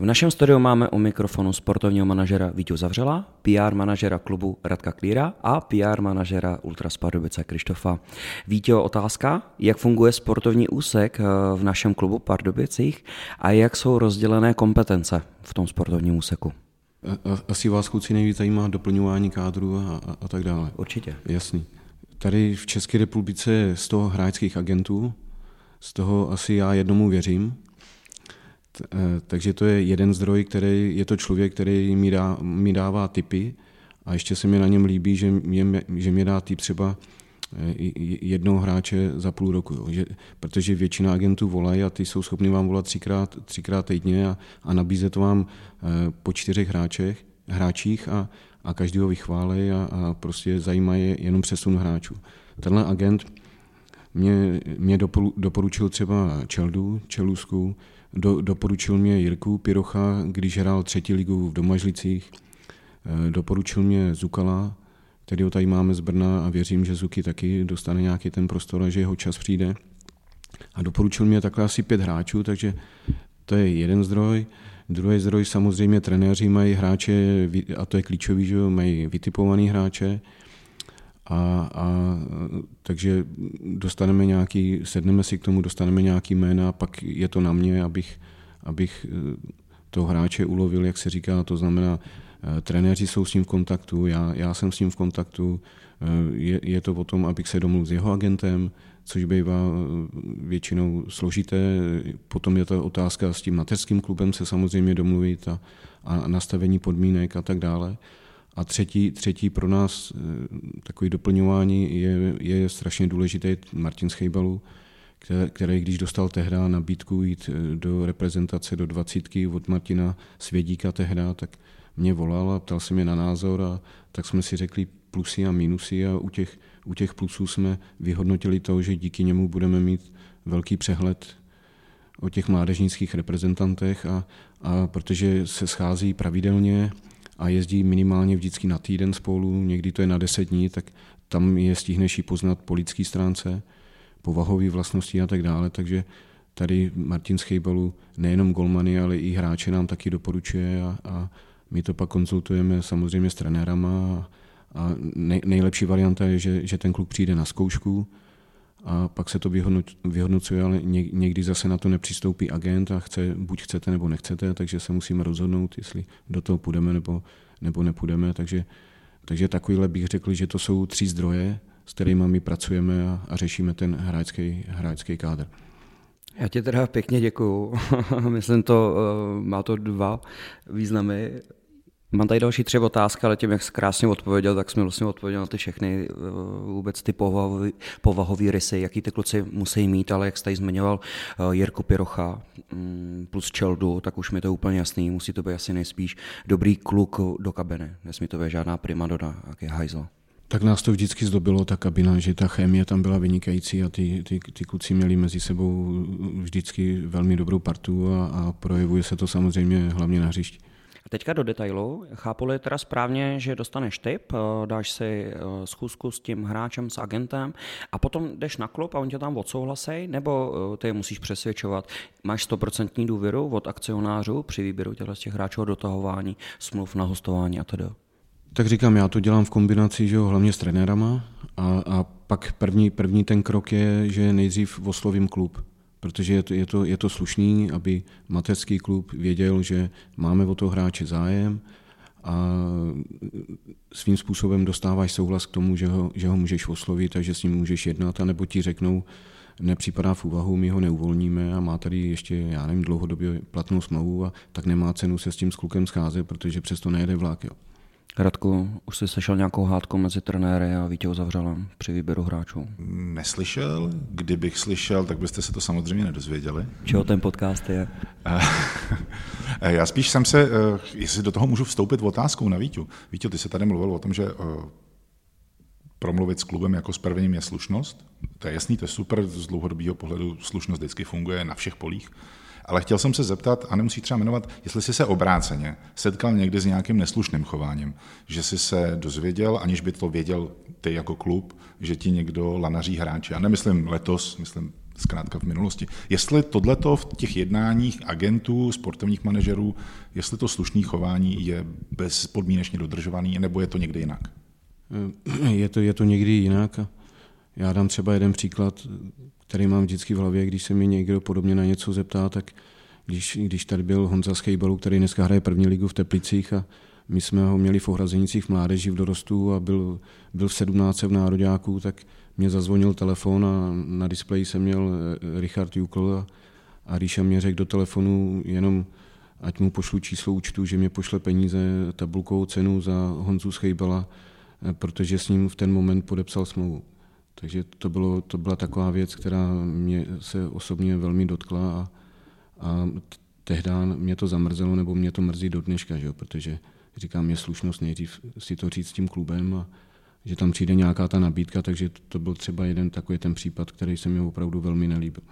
V našem studiu máme u mikrofonu sportovního manažera Vítu Zavřela, PR manažera klubu Radka Klíra a PR manažera Ultras Pardubice Krištofa. Vítě, otázka, jak funguje sportovní úsek eh, v našem klubu Pardubicích a jak jsou rozdělené kompetence v tom sportovním úseku? Asi vás kluci nejvíc zajímá doplňování kádru a, a, a tak dále. Určitě. Jasný. Tady v České republice je 100 hráčských agentů, z toho asi já jednomu věřím, takže to je jeden zdroj, který je to člověk, který mi, dá, mi dává typy a ještě se mi na něm líbí, že mě, že mě dá typ třeba eh, jednoho hráče za půl roku, jo. Že, protože většina agentů volají a ty jsou schopni vám volat třikrát, třikrát týdně a, a nabízet vám eh, po čtyřech hráčech, hráčích a, a každý ho vychválí a, a prostě zajímá je jenom přesun hráčů. Tenhle agent mě, mě doporučil třeba Čeldu, Čelusku, do, doporučil mě Jirku Pirocha, když hrál třetí ligu v Domažlicích. Eh, doporučil mě Zukala, který ho tady máme z Brna a věřím, že Zuky taky dostane nějaký ten prostor a že jeho čas přijde. A doporučil mě takhle asi pět hráčů, takže to je jeden zdroj. Druhý zdroj samozřejmě trenéři mají hráče, a to je klíčový, že mají vytipovaný hráče, a, a takže dostaneme nějaký, sedneme si k tomu, dostaneme nějaký jména, pak je to na mě, abych, abych eh, toho hráče ulovil, jak se říká, to znamená, eh, trenéři jsou s ním v kontaktu, já, já jsem s ním v kontaktu, eh, je, je to o tom, abych se domluvil s jeho agentem, což bývá většinou složité. Potom je to otázka s tím mateřským klubem se samozřejmě domluvit a, a nastavení podmínek a tak dále. A třetí, třetí pro nás eh, takový doplňování je, je strašně důležitý Martin Schejbalu, který, který když dostal tehda nabídku jít eh, do reprezentace do dvacítky od Martina Svědíka tehda, tak mě volal a ptal se mě na názor a tak jsme si řekli plusy a minusy a u těch, u těch plusů jsme vyhodnotili to, že díky němu budeme mít velký přehled o těch mládežnických reprezentantech a, a protože se schází pravidelně, a jezdí minimálně vždycky na týden spolu, někdy to je na deset dní, tak tam je stihneš poznat po lidské stránce, povahové vlastnosti a tak dále, takže tady Martin Schejbalu nejenom golmany, ale i hráče nám taky doporučuje a, a my to pak konzultujeme samozřejmě s trenérama a, a nej, nejlepší varianta je, že, že ten kluk přijde na zkoušku a pak se to vyhodnocuje, ale někdy zase na to nepřistoupí agent a chce, buď chcete nebo nechcete, takže se musíme rozhodnout, jestli do toho půjdeme nebo, nebo nepůjdeme. Takže, takže takovýhle bych řekl, že to jsou tři zdroje, s kterými my pracujeme a, a řešíme ten hráčský, hráčský kádr. Já ti teda pěkně děkuju. Myslím to, eh, má to dva významy. Mám tady další tři otázky, ale tím, jak jsi krásně odpověděl, tak jsme vlastně odpověděl na ty všechny eh, vůbec ty povahové rysy, jaký ty kluci musí mít, ale jak jsi tady zmiňoval eh, Jirku Pirocha mm, plus Čeldu, tak už mi to úplně jasný, musí to být asi nejspíš dobrý kluk do kabiny, nesmí to být žádná primadona, jak je hajzl. Tak nás to vždycky zdobilo, ta kabina, že ta chemie tam byla vynikající a ty, ty, ty kluci měli mezi sebou vždycky velmi dobrou partu a, a projevuje se to samozřejmě hlavně na hřišti. Teďka do detailu. Chápu-li teda správně, že dostaneš tip, eh, dáš si eh, schůzku s tím hráčem, s agentem a potom jdeš na klub a on tě tam odsouhlasí, nebo eh, ty je musíš přesvědčovat. Máš stoprocentní důvěru od akcionářů při výběru těch hráčů dotahování, smluv na hostování a tedy? Tak říkám, já to dělám v kombinaci, že jo, hlavně s trenérama a, a pak první, první ten krok je, že nejdřív oslovím klub protože je to, je to, je to slušný, aby mateřský klub věděl, že máme o toho hráče zájem a svým způsobem dostáváš souhlas k tomu, že ho, že ho můžeš oslovit a že s ním můžeš jednat, anebo ti řeknou, nepřipadá v úvahu, my ho neuvolníme a má tady ještě, já nevím, dlouhodobě platnou smlouvu a tak nemá cenu se s tím s klukem scházet, protože přesto nejede vlak. Jo. Radku, už jsi slyšel nějakou hádku mezi trenéry a Vítěho Zavřelem při výběru hráčů? Neslyšel. Kdybych slyšel, tak byste se to samozřejmě nedozvěděli. Čeho ten podcast je? Já spíš jsem se, eh, jestli do toho můžu vstoupit v otázkou na Víťu. Víťu, ty se tady mluvil o tom, že eh, promluvit s klubem jako s prvním je slušnost. To je jasný, to je super, z dlouhodobého pohledu slušnost vždycky funguje na všech polích. Ale chtěl jsem se zeptat, a nemusí třeba jmenovat, jestli jsi se obráceně setkal někdy s nějakým neslušným chováním, že jsi se dozvěděl, aniž by to věděl ty jako klub, že ti někdo lanaří hráče. Já nemyslím letos, myslím zkrátka v minulosti. Jestli tohleto v těch jednáních agentů, sportovních manažerů, jestli to slušné chování je bezpodmínečně dodržovaný, nebo je to někde jinak? Je to, je to někdy jinak. Já dám třeba jeden příklad, který mám vždycky v hlavě, když se mě někdo podobně na něco zeptá, tak když, když tady byl Honza Schejbalu, který dneska hraje první ligu v Teplicích a my jsme ho měli v Ohrazenicích v mládeži v dorostu a byl, byl v 17 v nároďáku, tak mě zazvonil telefon a na displeji jsem měl eh, Richard Jukl a, a Ríša mě řekl do telefonu jenom, ať mu pošlu číslo účtu, že mě pošle peníze, tabulkovou cenu za Honzu Schejbala, eh, protože s ním v ten moment podepsal smlouvu. Takže to, bylo, to byla taková věc, která mě se osobně velmi dotkla a, a tehdy mě to zamrzelo, nebo mě to mrzí do dneška, že? protože říkám, je slušnost nejdřív si to říct s tím klubem a že tam přijde nějaká ta nabídka, takže to byl třeba jeden takový ten případ, který se mi opravdu velmi nelíbil.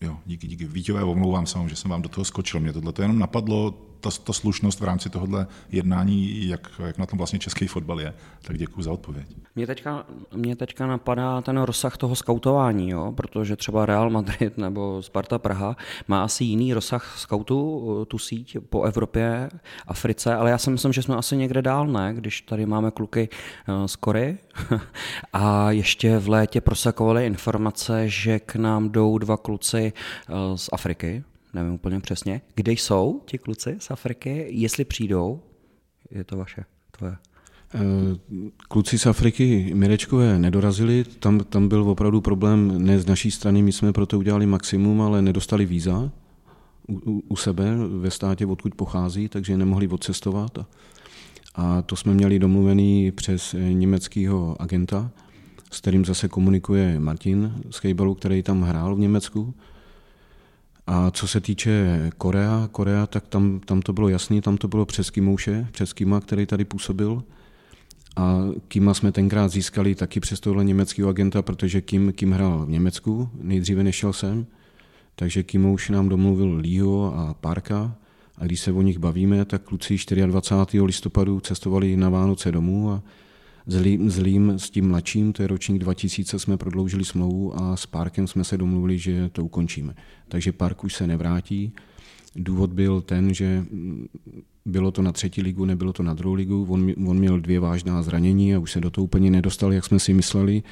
Jo, díky, díky. Vítové, omlouvám se vám, že jsem vám do toho skočil. Mě tohle to jenom napadlo, ta, ta slušnost v rámci tohohle jednání, jak, jak na tom vlastně český fotbal je. Tak děkuji za odpověď. Mě teďka, mě teďka napadá ten rozsah toho skautování, jo? protože třeba Real Madrid nebo Sparta Praha má asi jiný rozsah skautu, tu síť po Evropě, Africe, ale já si myslím, že jsme asi někde dál, ne? Když tady máme kluky eh, z Kory a ještě v létě prosakovaly informace, že k nám jdou dva kluci eh, z Afriky, nevím úplně přesně. Kde jsou ti kluci z Afriky? Jestli přijdou, je to vaše, tvoje. Eh, kluci z Afriky Mirečkové nedorazili, tam, tam byl opravdu problém ne z naší strany, my jsme proto udělali maximum, ale nedostali víza u, u sebe ve státě, odkud pochází, takže nemohli odcestovat. A, a to jsme měli domluvený přes německého agenta, s kterým zase komunikuje Martin z Kejbalu, který tam hrál v Německu. A co se týče Korea, Korea, tak tam, tam to bylo jasný, tam to bylo přes Kimouše, přes Kima, který tady působil. A Kima jsme tenkrát získali taky přes tohle německého agenta, protože Kim, Kim hrál v Německu, nejdříve nešel sem. Takže Kimouš nám domluvil Lího a Parka. A když se o nich bavíme, tak kluci 24. listopadu cestovali na Vánoce domů a Zlým, zlým s tím mladším, to je ročník 2000, jsme prodloužili smlouvu a s Parkem jsme se domluvili, že to ukončíme. Takže Park už se nevrátí. Důvod byl ten, že bylo to na třetí ligu, nebylo to na druhou ligu. On, on měl dvě vážná zranění a už se do toho úplně nedostal, jak jsme si mysleli.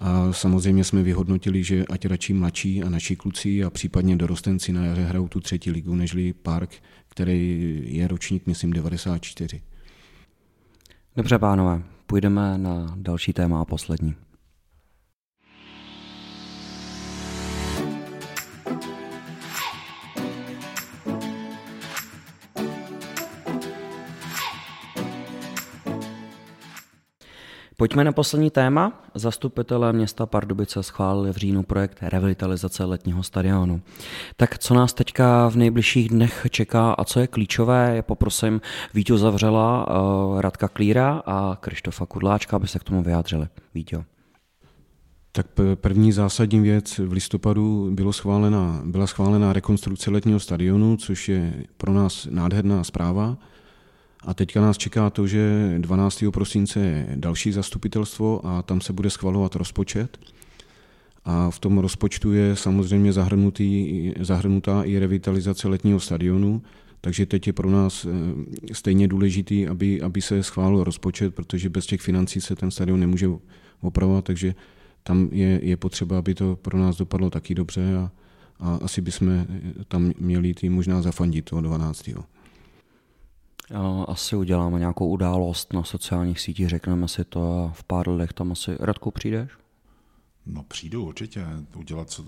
A samozřejmě jsme vyhodnotili, že ať radši mladší a naši kluci a případně dorostenci na jaře hrajou tu třetí ligu, nežli Park, který je ročník, myslím, 94. Dobře, pánové, půjdeme na další téma a poslední. Pojďme na poslední téma. Zastupitelé města Pardubice schválili v říjnu projekt revitalizace letního stadionu. Tak co nás teďka v nejbližších dnech čeká a co je klíčové, je poprosím Vítu Zavřela, uh, Radka Klíra a Krištofa Kudláčka, aby se k tomu vyjádřili. Vítě. Tak první zásadní věc v listopadu bylo schválena, byla schválena rekonstrukce letního stadionu, což je pro nás nádherná zpráva. A teďka nás čeká to, že 12. prosince je další zastupitelstvo a tam se bude schvalovat rozpočet. A v tom rozpočtu je samozřejmě zahrnutý, zahrnutá i revitalizace letního stadionu, takže teď je pro nás eh, stejně důležitý, aby, aby se schválil rozpočet, protože bez těch financí se ten stadion nemůže opravovat, takže tam je, je potřeba, aby to pro nás dopadlo taky dobře a, a asi bychom tam měli ty možná zafandit toho 12 asi uděláme nějakou událost na sociálních sítích, řekneme si to a v pár lidech tam asi... Radku, přijdeš? No přijdu určitě. Udělat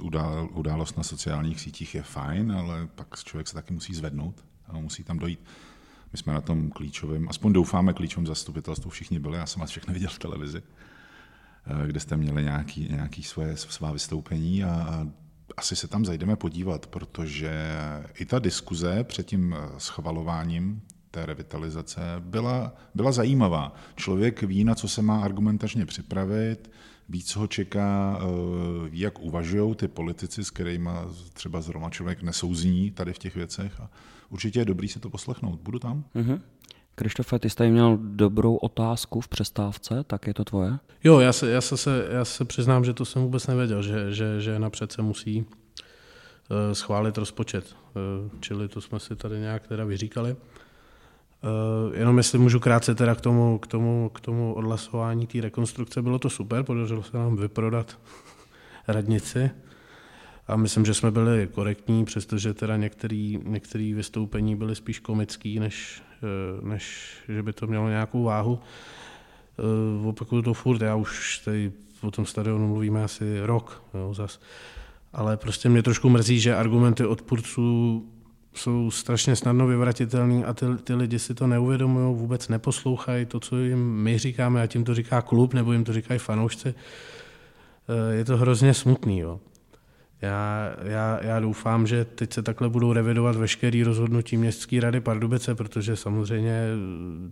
událost na sociálních sítích je fajn, ale pak člověk se taky musí zvednout a musí tam dojít. My jsme na tom klíčovém, aspoň doufáme klíčovém zastupitelstvu všichni byli, já jsem vás všechny viděl v televizi, eh, kde jste měli nějaký, nějaký svoje, svá vystoupení a asi se tam zajdeme podívat, protože i ta diskuze před tím eh, schvalováním té revitalizace byla, byla zajímavá. Člověk ví, na co se má argumentačně připravit, ví, co ho čeká, eh, ví, jak uvažují ty politici, s kterými třeba zrovna člověk nesouzní tady v těch věcech. A určitě je dobrý si to poslechnout. Budu tam? Mm-hmm. Krištofe, ty jsi tady měl dobrou otázku v přestávce, tak je to tvoje? Jo, já se, já se, já se přiznám, že to jsem vůbec nevěděl, že, že, že napřed se musí uh, schválit rozpočet. Uh, čili to jsme si tady nějak teda vyříkali. Uh, jenom jestli můžu krátce teda k tomu, k tomu, k tomu odhlasování té rekonstrukce, bylo to super, podařilo se nám vyprodat radnici a myslím, že jsme byli korektní, přestože teda některé vystoupení byly spíš komický, než, uh, než že by to mělo nějakou váhu. Uh, opakuju to furt, já už tady o tom stadionu mluvíme asi rok, jo, zas. ale prostě mě trošku mrzí, že argumenty odpůrců jsou strašně snadno vyvratitelný a ty, ty lidi si to neuvědomují, vůbec neposlouchají to, co jim my říkáme, a tím to říká klub, nebo jim to říkají fanoušci. Eh, je to hrozně smutný. Jo. Já, já, já doufám, že teď se takhle budou revidovat veškerý rozhodnutí Městské rady Pardubice, protože samozřejmě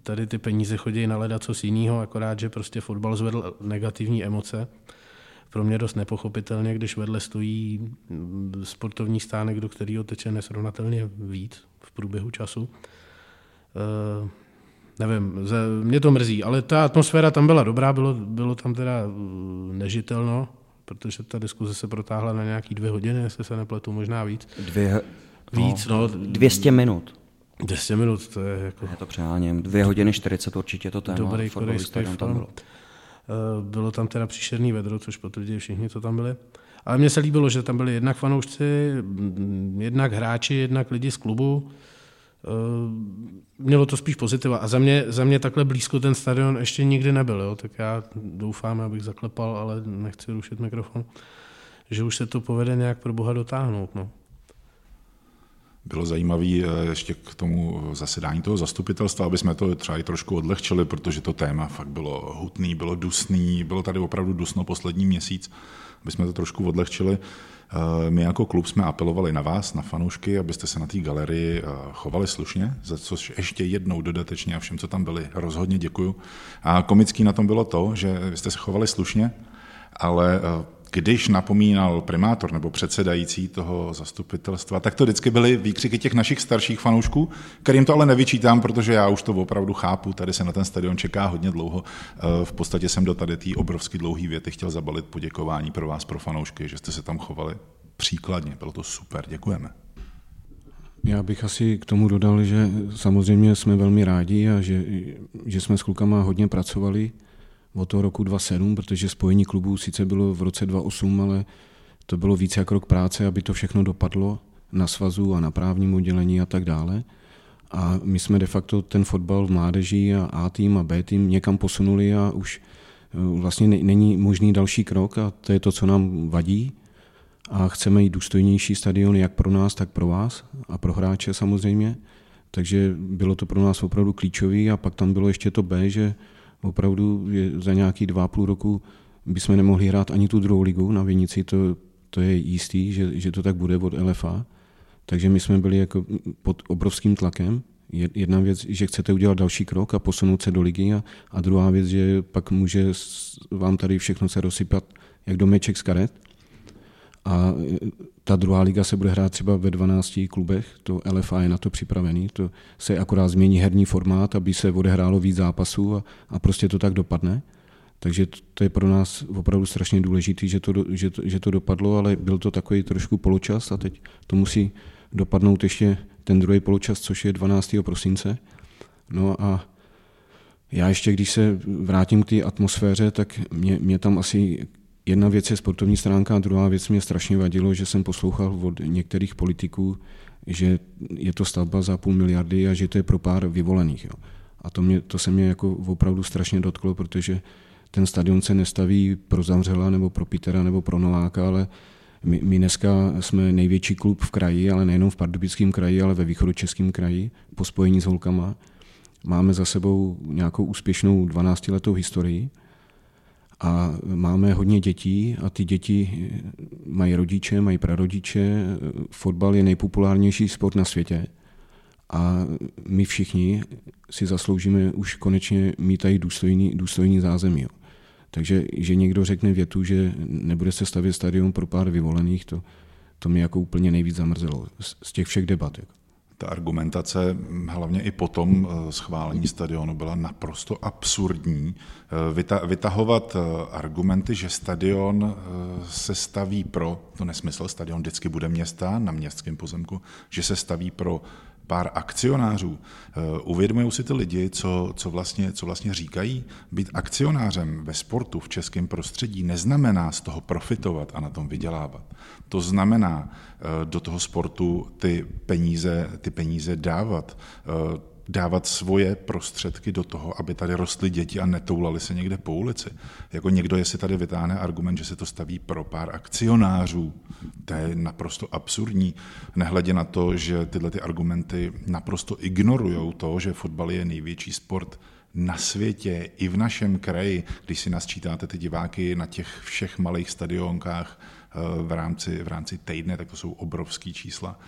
tady ty peníze chodí na leda co jiného, akorát, že prostě fotbal zvedl negativní emoce pro mě dost nepochopitelně, když vedle stojí mm, sportovní stánek, do kterého teče nesrovnatelně víc v průběhu času. Uh, nevím, mě to mrzí, ale ta atmosféra tam byla dobrá, bylo, bylo tam teda mm, nežitelno, protože ta diskuze se protáhla na nějaký dvě hodiny, jestli se nepletu, možná víc. Dvě, víc, no. no 200 minut. 200 minut, to je jako... Je to přeháněm. Dvě hodiny 40 určitě to téma. Dobrý korejský tam bylo. Eh, bylo tam teda příšerný vedro, což potvrdili všichni, co tam byli. Ale mně se líbilo, že tam byli jednak fanoušci, mm, jednak hráči, jednak lidi z klubu. Eh, mělo to spíš pozitiva. A za mě, za mě takhle blízko ten stadion ještě nikdy nebyl. Jo? Tak já doufám, abych zaklepal, ale nechci rušit mikrofon, že už se to povede nějak pro Boha dotáhnout. No bylo zajímavé eh, ještě k tomu zasedání toho zastupitelstva, aby jsme to třeba i trošku odlehčili, protože to téma fakt bylo hutný, bylo dusný, bylo tady opravdu dusno poslední měsíc, aby jsme to trošku odlehčili. Eh, my jako klub jsme apelovali na vás, na fanoušky, abyste se na té galerii eh, chovali slušně, za což ještě jednou dodatečně a všem, co tam byli, rozhodně děkuju. A komický na tom bylo to, že jste se chovali slušně, ale když napomínal primátor nebo předsedající toho zastupitelstva, tak to vždycky byly výkřiky těch našich starších fanoušků, kterým to ale nevyčítám, protože já už to opravdu chápu, tady se na ten stadion čeká hodně dlouho. Eh, v podstatě jsem do tady té obrovsky dlouhé věty chtěl zabalit poděkování pro vás, pro fanoušky, že jste se tam chovali příkladně, bylo to super, děkujeme. Já bych asi k tomu dodal, že samozřejmě jsme velmi rádi a že, že jsme s klukama hodně pracovali od toho roku 2007, protože spojení klubů sice bylo v roce 2008, ale to bylo více jak rok práce, aby to všechno dopadlo na svazu a na právním oddělení a tak dále. A my jsme de facto ten fotbal v mládeži a A tým a B tým někam posunuli a už eh, vlastně není možný další krok a to je to, co nám vadí. A chceme mít důstojnější stadion jak pro nás, tak pro vás a pro hráče samozřejmě. Takže bylo to pro nás opravdu klíčové a pak tam bylo ještě to B, že opravdu že za nějaký dva půl roku bychom nemohli hrát ani tu druhou ligu na Vinici, to, to je jistý, že, že to tak bude od LFA. Takže my jsme byli jako pod obrovským tlakem. Jedna věc, že chcete udělat další krok a posunout se do ligy a, a druhá věc, že pak může vám tady všechno se rozsypat jak domeček z karet. A ta druhá liga se bude hrát třeba ve 12 klubech, to LFA je na to připravený, to se akorát změní herní formát, aby se odehrálo víc zápasů a, a prostě to tak dopadne. Takže to je pro nás opravdu strašně důležité, že to, že, to, že to dopadlo, ale byl to takový trošku poločas a teď to musí dopadnout ještě ten druhý poločas, což je 12. prosince. No a já ještě, když se vrátím k té atmosféře, tak mě, mě tam asi jedna věc je sportovní stránka a druhá věc mě strašně vadilo, že jsem poslouchal od některých politiků, že je to stavba za půl miliardy a že to je pro pár vyvolených. Jo. A to, mě, to se mě jako opravdu strašně dotklo, protože ten stadion se nestaví pro Zamřela nebo pro Petera nebo pro Nováka, ale my, my dneska jsme největší klub v kraji, ale nejenom v Pardubickém kraji, ale ve východočeském kraji, po spojení s holkama. Máme za sebou nějakou úspěšnou 12-letou historii a máme hodně dětí a ty děti mají rodiče, mají prarodiče. Fotbal je nejpopulárnější sport na světě. a my všichni si zasloužíme už konečně mít tady důstojný, důstojný zázemí. Takže, že někdo řekne větu, že nebude se stavět stadion pro pár vyvolených, to, to mě jako úplně nejvíc zamrzelo z, z těch všech debat. Jako. Ta argumentace, hlavně i po tom eh, schválení stadionu, byla naprosto absurdní. Eh, vytahovat eh, argumenty, že stadion se staví pro, to nesmysl, stadion vždycky bude města na městském pozemku, že se staví pro pár akcionářů. Eh, uvědomují si ty lidi, co, co, vlastně, co vlastně říkají? Být akcionářem ve sportu v českém prostředí neznamená z toho profitovat a na tom vydělávat. To znamená eh, do toho sportu ty peníze, ty peníze dávat eh, dávat svoje prostředky do toho, aby tady rostly děti a netoulali se někde po ulici. Jako někdo, jestli tady vytáhne argument, že se to staví pro pár akcionářů, to je naprosto absurdní, nehledě na to, že tyhle ty argumenty naprosto ignorují to, že fotbal je největší sport na světě, i v našem kraji, když si nasčítáte ty diváky na těch všech malých stadionkách eh, v rámci, v rámci týdne, tak to jsou obrovský čísla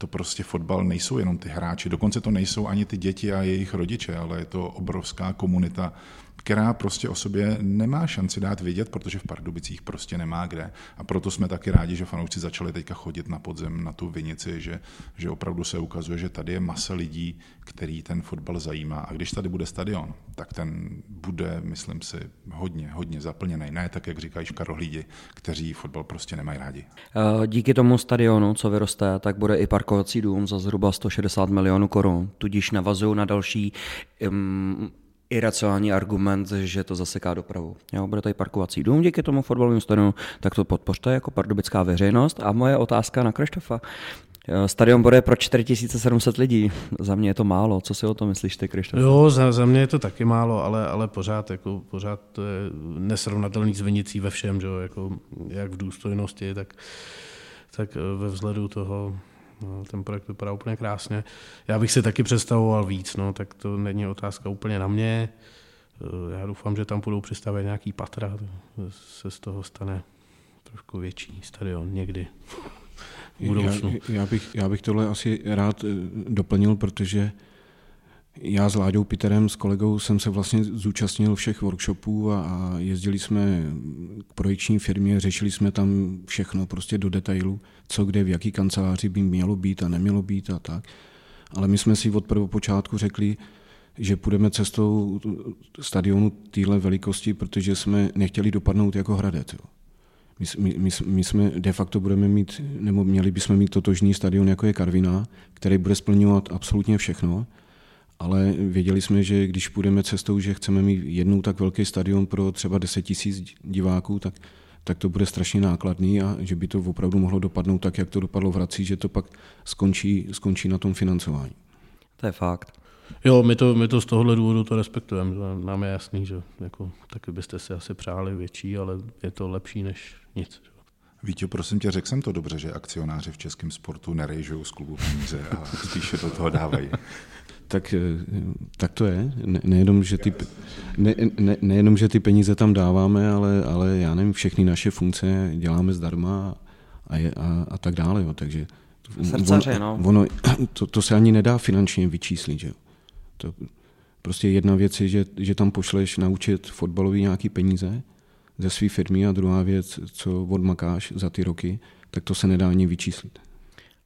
to prostě fotbal nejsou jenom ty hráči, dokonce to nejsou ani ty děti a jejich rodiče, ale je to obrovská komunita která prostě o sobě nemá šanci dát vědět, protože v Pardubicích prostě nemá kde. A proto jsme taky rádi, že fanoušci začali teďka chodit na podzem, na tu vinici, že, že opravdu se ukazuje, že tady je masa lidí, který ten fotbal zajímá. A když tady bude stadion, tak ten bude, myslím si, hodně, hodně zaplněný. Ne tak, jak říkají škarohlídi, kteří fotbal prostě nemají rádi. Eh, díky tomu stadionu, co vyroste, tak bude i parkovací dům za zhruba 160 milionů korun. Tudíž navazují na další um, iracionální argument, že to zaseká dopravu. Jo, bude tady parkovací dům díky tomu fotbalovému stadionu, tak to podpořte jako pardubická veřejnost. A moje otázka na Krištofa. Stadion bude pro 4700 lidí. Za mě je to málo. Co si o tom myslíš ty, Krištof? Jo, za, za mě je to taky málo, ale, ale pořád, jako, pořád to je nesrovnatelný s Vinicí ve všem, že? Jako, jak v důstojnosti, tak, tak ve vzhledu toho No, ten projekt vypadá úplně krásně. Já bych si taky představoval víc, no, tak to není otázka úplně na mě. Eh, já doufám, že tam budou přistavět nějaký patra, se z toho stane trošku větší stadion někdy. Já, já, bych, já bych tohle asi rád eh, doplnil, protože já s Láďou Peterem, s kolegou, jsem se vlastně zúčastnil všech workshopů a, a jezdili jsme k projekční firmě, řešili jsme tam všechno prostě do detailu, co kde, v jaký kanceláři by mělo být a nemělo být a tak. Ale my jsme si od prvopočátku řekli, že půjdeme cestou stadionu téhle velikosti, protože jsme nechtěli dopadnout jako Hradec. Jo. My, my, my, my jsme de facto budeme mít, nebo měli bychom mít totožný stadion, jako je Karvina, který bude splňovat absolutně všechno, ale věděli jsme, že když půjdeme cestou, že chceme mít jednou tak velký stadion pro třeba 10 tisíc diváků, tak, tak to bude strašně nákladný a že by to opravdu mohlo dopadnout tak, jak to dopadlo v Hradci, že to pak skončí, skončí na tom financování. To je fakt. Jo, my to, my to z tohohle důvodu to respektujeme. Nám je jasný, že jako, taky byste si asi přáli větší, ale je to lepší než nic. Vítě, prosím tě, řekl jsem to dobře, že akcionáři v českém sportu nerejžují z klubu peníze a spíše do toho dávají tak, eh, tak to je. Ne, nejenom, že ty, ne, ne, nejenom, že ty peníze tam dáváme, ale, ale já nevím, všechny naše funkce děláme zdarma a, je, a, a tak dále. Jo. Takže Srdcaře, no. ono, to, to se ani nedá finančně vyčíslit. Že? To, prostě jedna věc je, že, že tam pošleš naučit fotbalový nějaký peníze ze své firmy a druhá věc, co odmakáš za ty roky, tak to se nedá ani vyčíslit.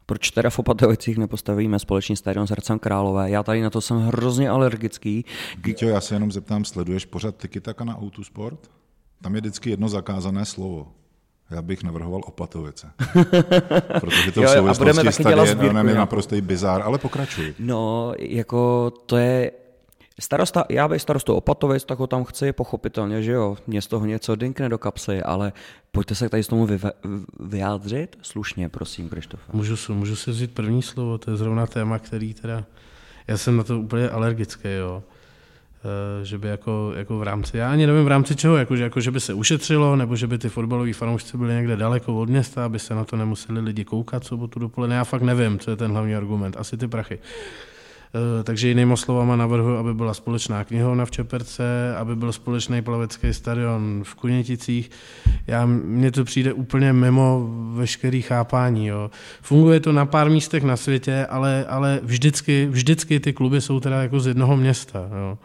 Proč teda v Opatovicích nepostavíme společný stadion s Hradcem Králové? Já tady na to jsem hrozně alergický. Víťo, já se jenom zeptám, sleduješ pořád Tikitaka na Autosport? Tam je vždycky jedno zakázané slovo. Já bych navrhoval Opatovice. Protože to v souvislosti s stadionem je naprostý bizár, ale pokračuj. No, jako to je Starosta, já bych starostu Opatovic, tak ho tam chci, pochopitelně, že jo, mě z toho něco dinkne do kapsy, ale pojďte se tady s tomu vyjádřit slušně, prosím, Krištofa. Můžu, můžu si vzít první slovo, to je zrovna téma, který teda, já jsem na to úplně alergický, jo. E, že by jako, jako v rámci, já ani nevím v rámci čeho, jako, že, jako, že by se ušetřilo, nebo že by ty fotbaloví fanoušci byli někde daleko od města, aby se na to nemuseli lidi koukat sobotu dopoledne, já fakt nevím, co je ten hlavní argument, asi ty prachy. Takže jinými slovama navrhuji, aby byla společná knihovna v Čeperce, aby byl společný plavecký stadion v Kuněticích. Já, mně to přijde úplně mimo veškerý chápání. Jo. Funguje to na pár místech na světě, ale, ale vždycky, vždycky ty kluby jsou teda jako z jednoho města. Jo.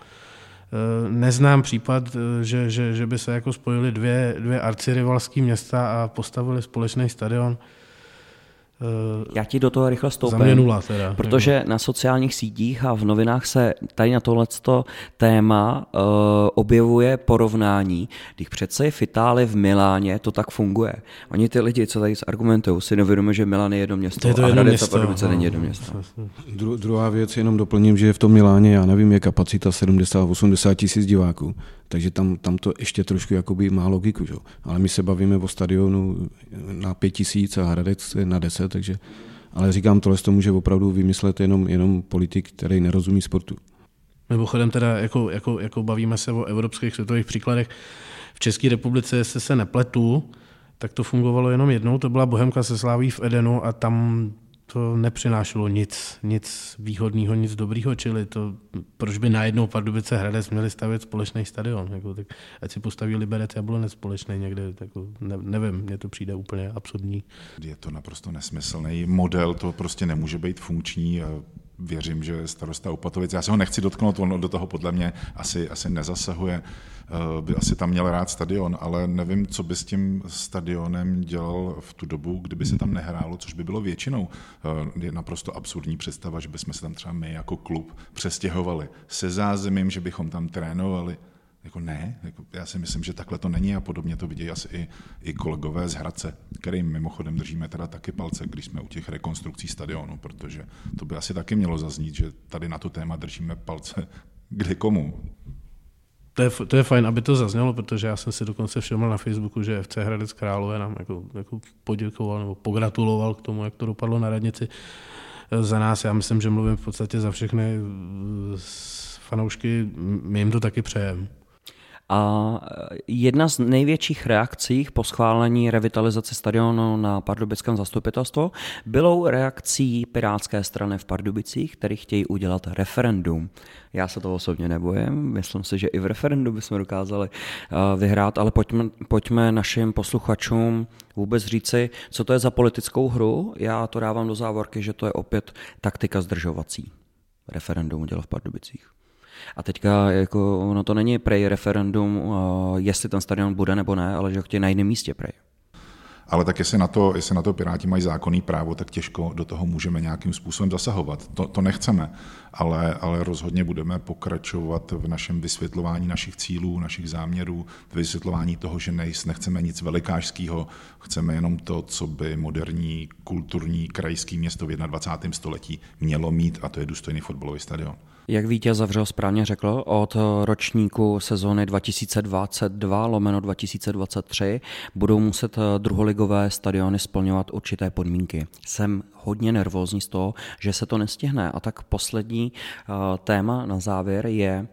Eh, neznám případ, eh, že, že, že by se jako spojili dvě, dvě arcirivalské města a postavili společný stadion. Eh, Já ti do toho rychle stoupím, nula teda, protože jako. na sociálních sítích a v novinách se tady na tohleto téma uh, objevuje porovnání, když přece v Itálii, v Miláně to tak funguje. Oni ty lidi, co tady argumentují, si nevědomují, že Milán je jedno město je to a Hradec a Pardubice no. není jedno město. Dru, druhá věc, jenom doplním, že v tom Miláně, já nevím, je kapacita 70-80 tisíc diváků. Takže tam, tam to ještě trošku jakoby má logiku. Že? Ale my se bavíme o stadionu na pět tisíc a Hradec na takže ale říkám, tohle to může opravdu vymyslet jenom, jenom politik, který nerozumí sportu. Mimochodem teda, jako, jako, jako bavíme se o evropských světových příkladech, v České republice, jestli se nepletu, tak to fungovalo jenom jednou, to byla Bohemka se sláví v Edenu a tam to nepřinášelo nic, nic výhodného, nic dobrýho, čili to, proč by najednou Pardubice Hradec měli stavět společný stadion, jako, tak ať si postaví Liberec Jablonec společný někde, tak, ne, nevím, mně to přijde úplně absurdní. Je to naprosto nesmyslný model, to prostě nemůže být funkční věřím, že starosta Upatovic, já se ho nechci dotknout, on do toho podle mě asi, asi nezasahuje, eh, by asi tam měl rád stadion, ale nevím, co by s tím stadionem dělal v tu dobu, kdyby se tam nehrálo, což by bylo většinou. Eh, je naprosto absurdní představa, že bychom se tam třeba my jako klub přestěhovali se zázemím, že bychom tam trénovali. Jako ne, jako já si myslím, že takhle to není a podobně to vidějí asi i, i kolegové z Hradce, kterým mimochodem držíme teda taky palce, když jsme u těch rekonstrukcí stadionu, protože to by asi taky mělo zaznít, že tady na to téma držíme palce kde komu. To je, to je fajn, aby to zaznělo, protože já jsem si dokonce všiml na Facebooku, že FC Hradec Králové nám jako, jako poděkoval nebo pogratuloval k tomu, jak to dopadlo na radnici za nás. Já myslím, že mluvím v podstatě za všechny fanoušky, my jim to taky přejeme. A jedna z největších reakcí po schválení revitalizace stadionu na pardubickém zastupitelstvu bylo reakcí Pirátské strany v Pardubicích, který chtějí udělat referendum. Já se toho osobně nebojím, myslím si, že i v referendu bychom dokázali uh, vyhrát, ale pojďme, pojďme našim posluchačům vůbec říci, co to je za politickou hru. Já to dávám do závorky, že to je opět taktika zdržovací. Referendum udělat v Pardubicích. A teďka jako, ono to není prej referendum, jestli ten stadion bude nebo ne, ale že ho chtějí na jiném místě prej. Ale tak jestli na, to, jestli na to Piráti mají zákonný právo, tak těžko do toho můžeme nějakým způsobem zasahovat. To, to nechceme, ale, ale rozhodně budeme pokračovat v našem vysvětlování našich cílů, našich záměrů, vysvětlování toho, že nejs, nechceme nic velikářského, chceme jenom to, co by moderní kulturní krajský město v 21. století mělo mít, a to je důstojný fotbalový stadion. Jak Vítě Zavřel správně řekl, od ročníku sezóny 2022 lomeno 2023 budou muset druholigové stadiony splňovat určité podmínky. Jsem hodně nervózní z toho, že se to nestihne. A tak poslední uh, téma na závěr je,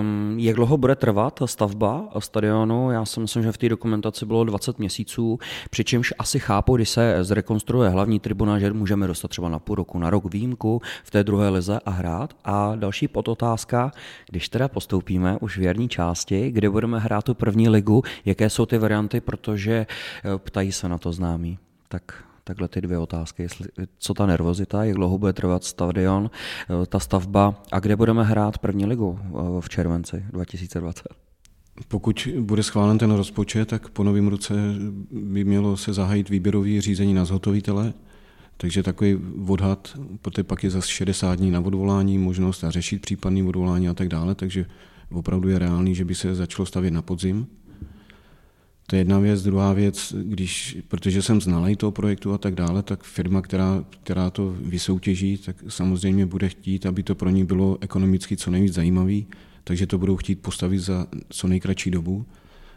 um, jak dlouho bude trvat stavba stadionu. Já si myslím, že v té dokumentaci bylo 20 měsíců, přičemž asi chápu, když se zrekonstruuje hlavní tribuna, že můžeme dostat třeba na půl roku, na rok výjimku v té druhé lize a hrát. A další podotázka, když teda postoupíme už v jarní části, kde budeme hrát tu první ligu, jaké jsou ty varianty, protože eh, ptají se na to známí. Tak takhle ty dvě otázky, jestli, co ta nervozita, jak dlouho bude trvat stadion, eh, ta stavba a kde budeme hrát první ligu eh, v červenci 2020. Pokud bude schválen ten rozpočet, tak po novém roce by mělo se zahájit výběrový řízení na zhotovitele, takže takový odhad, protože pak je zase 60 dní na odvolání, možnost a řešit případný odvolání a tak dále, takže opravdu je reálný, že by se začalo stavět na podzim. To je jedna věc. Druhá věc, když, protože jsem znalý toho projektu a tak dále, tak firma, která, která to vysoutěží, tak samozřejmě bude chtít, aby to pro ní bylo ekonomicky co nejvíc zajímavý, takže to budou chtít postavit za co nejkratší dobu.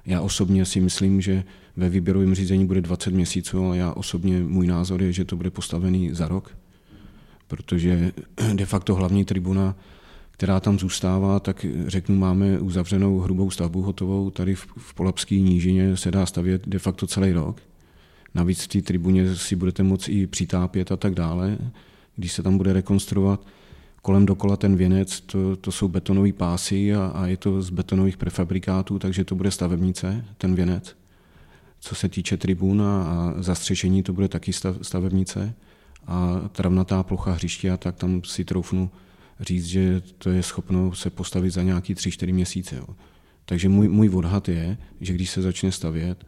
Já osobně si myslím, že ve výběrovém řízení bude 20 měsíců, ale já osobně, můj názor je, že to bude postavený za rok, protože de facto hlavní tribuna která tam zůstává, tak řeknu, máme uzavřenou hrubou stavbu hotovou. Tady v, v Polapské nížině se dá stavět de facto celý rok. Navíc v té tribuně si budete moci i přitápět a tak dále, když se tam bude rekonstruovat. Kolem dokola ten věnec, to, to jsou betonové pásy a, a je to z betonových prefabrikátů, takže to bude stavebnice, ten věnec. Co se týče tribun a zastřešení, to bude taky stavebnice. A travnatá plocha hřiště, tak tam si troufnu říct, že to je schopno se postavit za nějaký 3-4 měsíce. Jo. Takže můj, můj odhad je, že když se začne stavět,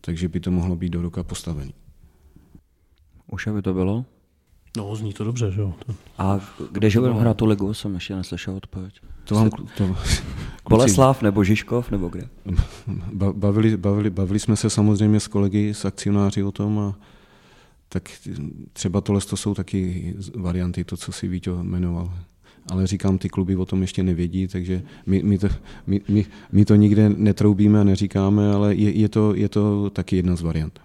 takže by to mohlo být do roka postavený. Už aby to bylo? No, zní to dobře, že jo. A kde budeme hrát tu ligu, jsem ještě neslyšel odpověď. To vám, to, Boleslav nebo Žižkov nebo kde? Bavili, bavili, bavili jsme se samozřejmě s kolegy, s akcionáři o tom a tak třeba tohle to jsou taky varianty, to, co si Víťo jmenoval. Ale říkám, ty kluby o tom ještě nevědí, takže my, my, to, my, my, my to nikde netroubíme a neříkáme, ale je, je, to, je to taky jedna z variant.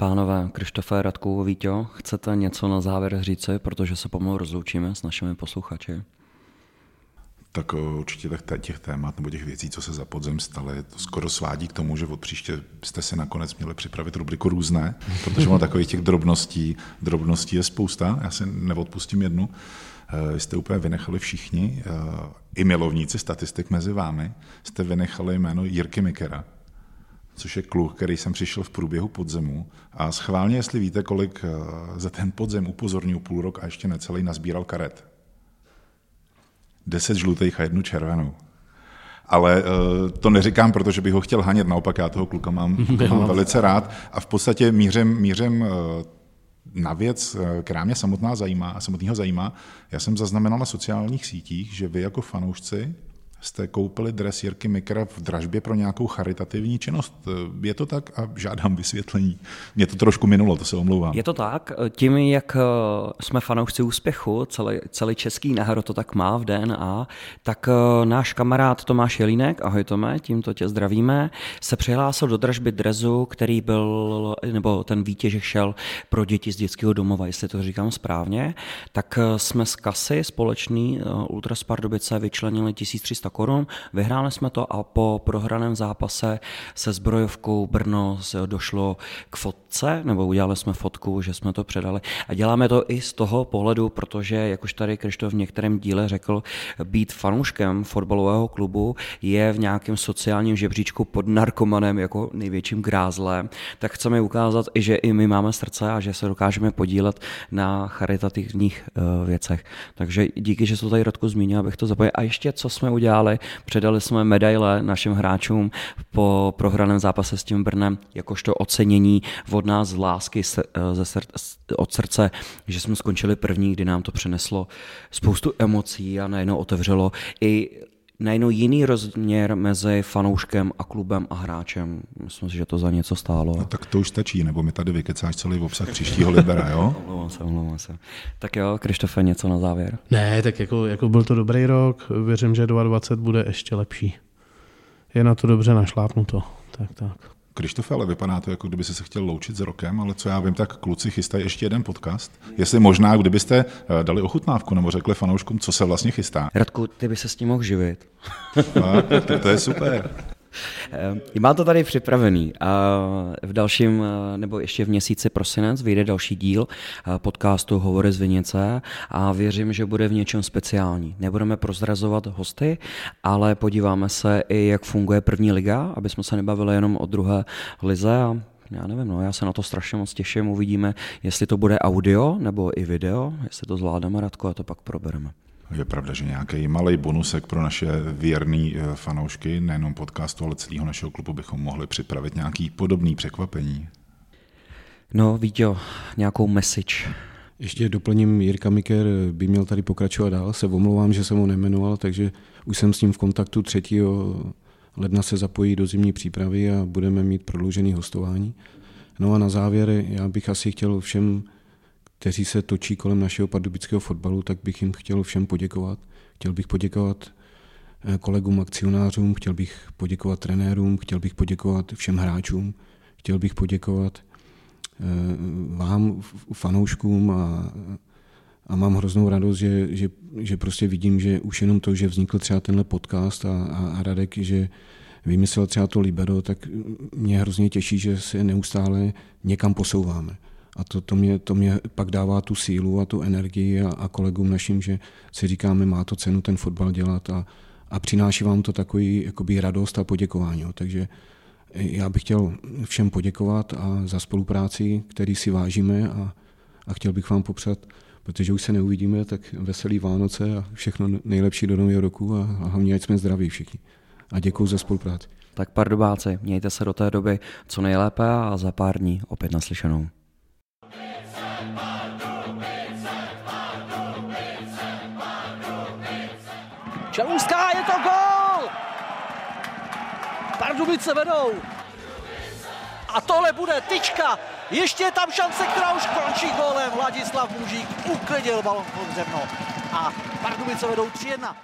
Pánové, Krištofe, Radku, Víťo, chcete něco na závěr říci, protože se pomalu rozloučíme s našimi posluchači? Tak eh, určitě tak těch témat nebo těch věcí, co se za podzem staly, to skoro svádí k tomu, že od příště jste si nakonec měli připravit rubriku různé, protože má takových těch drobností, drobností je spousta, já si neodpustím jednu. Eh, jste úplně vynechali všichni, eh, i milovníci statistik mezi vámi, jste vynechali jméno Jirky Mikera, což je kluk, který jsem přišel v průběhu podzemu a schválně, jestli víte, kolik za ten podzem upozornil půl rok a ještě necelý nazbíral karet. Deset žlutých a jednu červenou. Ale uh, to neříkám, protože bych ho chtěl hanět, naopak já toho kluka mám, mám velice rád. A v podstatě mířem, mířem uh, na věc, eh, která mě samotná zajímá, samotného zajímá, já jsem zaznamenal na sociálních sítích, že vy jako fanoušci jste koupili dres Jirky Mikra v dražbě pro nějakou charitativní činnost. Je to tak a žádám vysvětlení. Mě to trošku minulo, to se omlouvám. Je to tak. Tím, jak eh, jsme fanoušci úspěchu, celý, celý český národ to tak má v DNA, tak eh, náš kamarád Tomáš Jelínek, ahoj Tome, tímto tě zdravíme, se přihlásil do dražby drezu, který byl, nebo ten výtěžek šel pro děti z dětského domova, jestli to říkám správně, tak eh, jsme z kasy společný Ultras Pardubice vyčlenili 1300 korun. Vyhráli jsme to a po prohraném zápase se zbrojovkou Brno došlo k fotce, nebo udělali jsme fotku, že jsme to předali. A děláme to i z toho pohledu, protože, jak už tady Krištof v některém díle řekl, být fanouškem fotbalového klubu je v nějakém sociálním žebříčku pod narkomanem jako největším grázlem, tak chceme ukázat že i my máme srdce a že se dokážeme podílet na charitativních uh, věcech. Takže díky, že jsi to tady Radku zmínil, abych to zapojil. A ještě, co jsme udělali udělali. Předali jsme medaile našim hráčům po prohraném zápase s tím Brnem, jakožto ocenění od nás z lásky eh, ze sr- od srdce, že jsme skončili první, kdy nám to přineslo spoustu emocí a najednou otevřelo i najednou jiný rozměr mezi fanouškem a klubem a hráčem. Myslím si, že to za něco stálo. No, tak to už stačí, nebo mi tady vykecáš celý obsah příštího Libera, jo? omlouvám se, omlouvám se. Tak jo, Krištofe, něco na závěr. Ne, tak jako, jako byl to dobrý rok, věřím, že 2020 bude ještě lepší. Je na to dobře našlápnuto. Tak, tak. Krištofe, ale vypadá to, jako kdyby se chtěl loučit s rokem, ale co já vím, tak kluci chystají ještě jeden podcast. Jestli možná, kdybyste eh, dali ochutnávku nebo řekli fanouškům, co se vlastně chystá. Radku, ty by se s tím mohl živit. A, to, to je super. Eh, mám to tady připravený. V dalším, eh, nebo ještě v měsíci prosinec vyjde další díl eh, podcastu Hovory z Vinice a věřím, že bude v něčem speciální. Nebudeme prozrazovat hosty, ale podíváme se i, jak funguje první liga, aby jsme se nebavili jenom o druhé lize a já nevím, no, já se na to strašně moc těším, uvidíme, jestli to bude audio nebo i video, jestli to zvládneme, Radko, a to pak probereme. Je pravda, že nějaký malý bonusek pro naše věrný eh, fanoušky, nejenom podcastu, ale celého našeho klubu bychom mohli připravit nějaký podobný překvapení. No, Víťo, nějakou message. Ještě doplním, Jirka Miker by měl tady pokračovat dál, se omlouvám, že jsem ho nemenoval, takže už jsem s ním v kontaktu 3. ledna se zapojí do zimní přípravy a budeme mít prodloužený hostování. No a na závěr já bych asi chtěl všem kteří se točí kolem našeho pardubického fotbalu, tak bych jim chtěl všem poděkovat. Chtěl bych poděkovat eh, kolegům akcionářům, chtěl bych poděkovat trenérům, chtěl bych poděkovat všem hráčům, chtěl bych poděkovat eh, vám, fanouškům a, a mám hroznou radost, že, že, že prostě vidím, že už jenom to, že vznikl třeba tenhle podcast a, a, a Radek, že vymyslel třeba to Libero, tak mě hrozně těší, že se neustále někam posouváme. A to, to, mě, to mě pak dává tu sílu a tu energii a, a kolegům našim, že si říkáme, má to cenu ten fotbal dělat a, a přináší vám to takový jakoby radost a poděkování. Jo. Takže já bych chtěl všem poděkovat a za spolupráci, který si vážíme a, a chtěl bych vám popřát, protože už se neuvidíme, tak veselý Vánoce a všechno nejlepší do nového roku a, a hlavně, ať jsme zdraví všichni. A děkuji za spolupráci. Tak pardubáci, mějte se do té doby co nejlépe a za pár dní opět naslyšenou. Čelůská, je to gol! Pardubice vedou. A tohle bude tyčka. Ještě je tam šance, která už končí gólem. Vladislav Mužík uklidil balon pod zemno. A Pardubice vedou 3-1.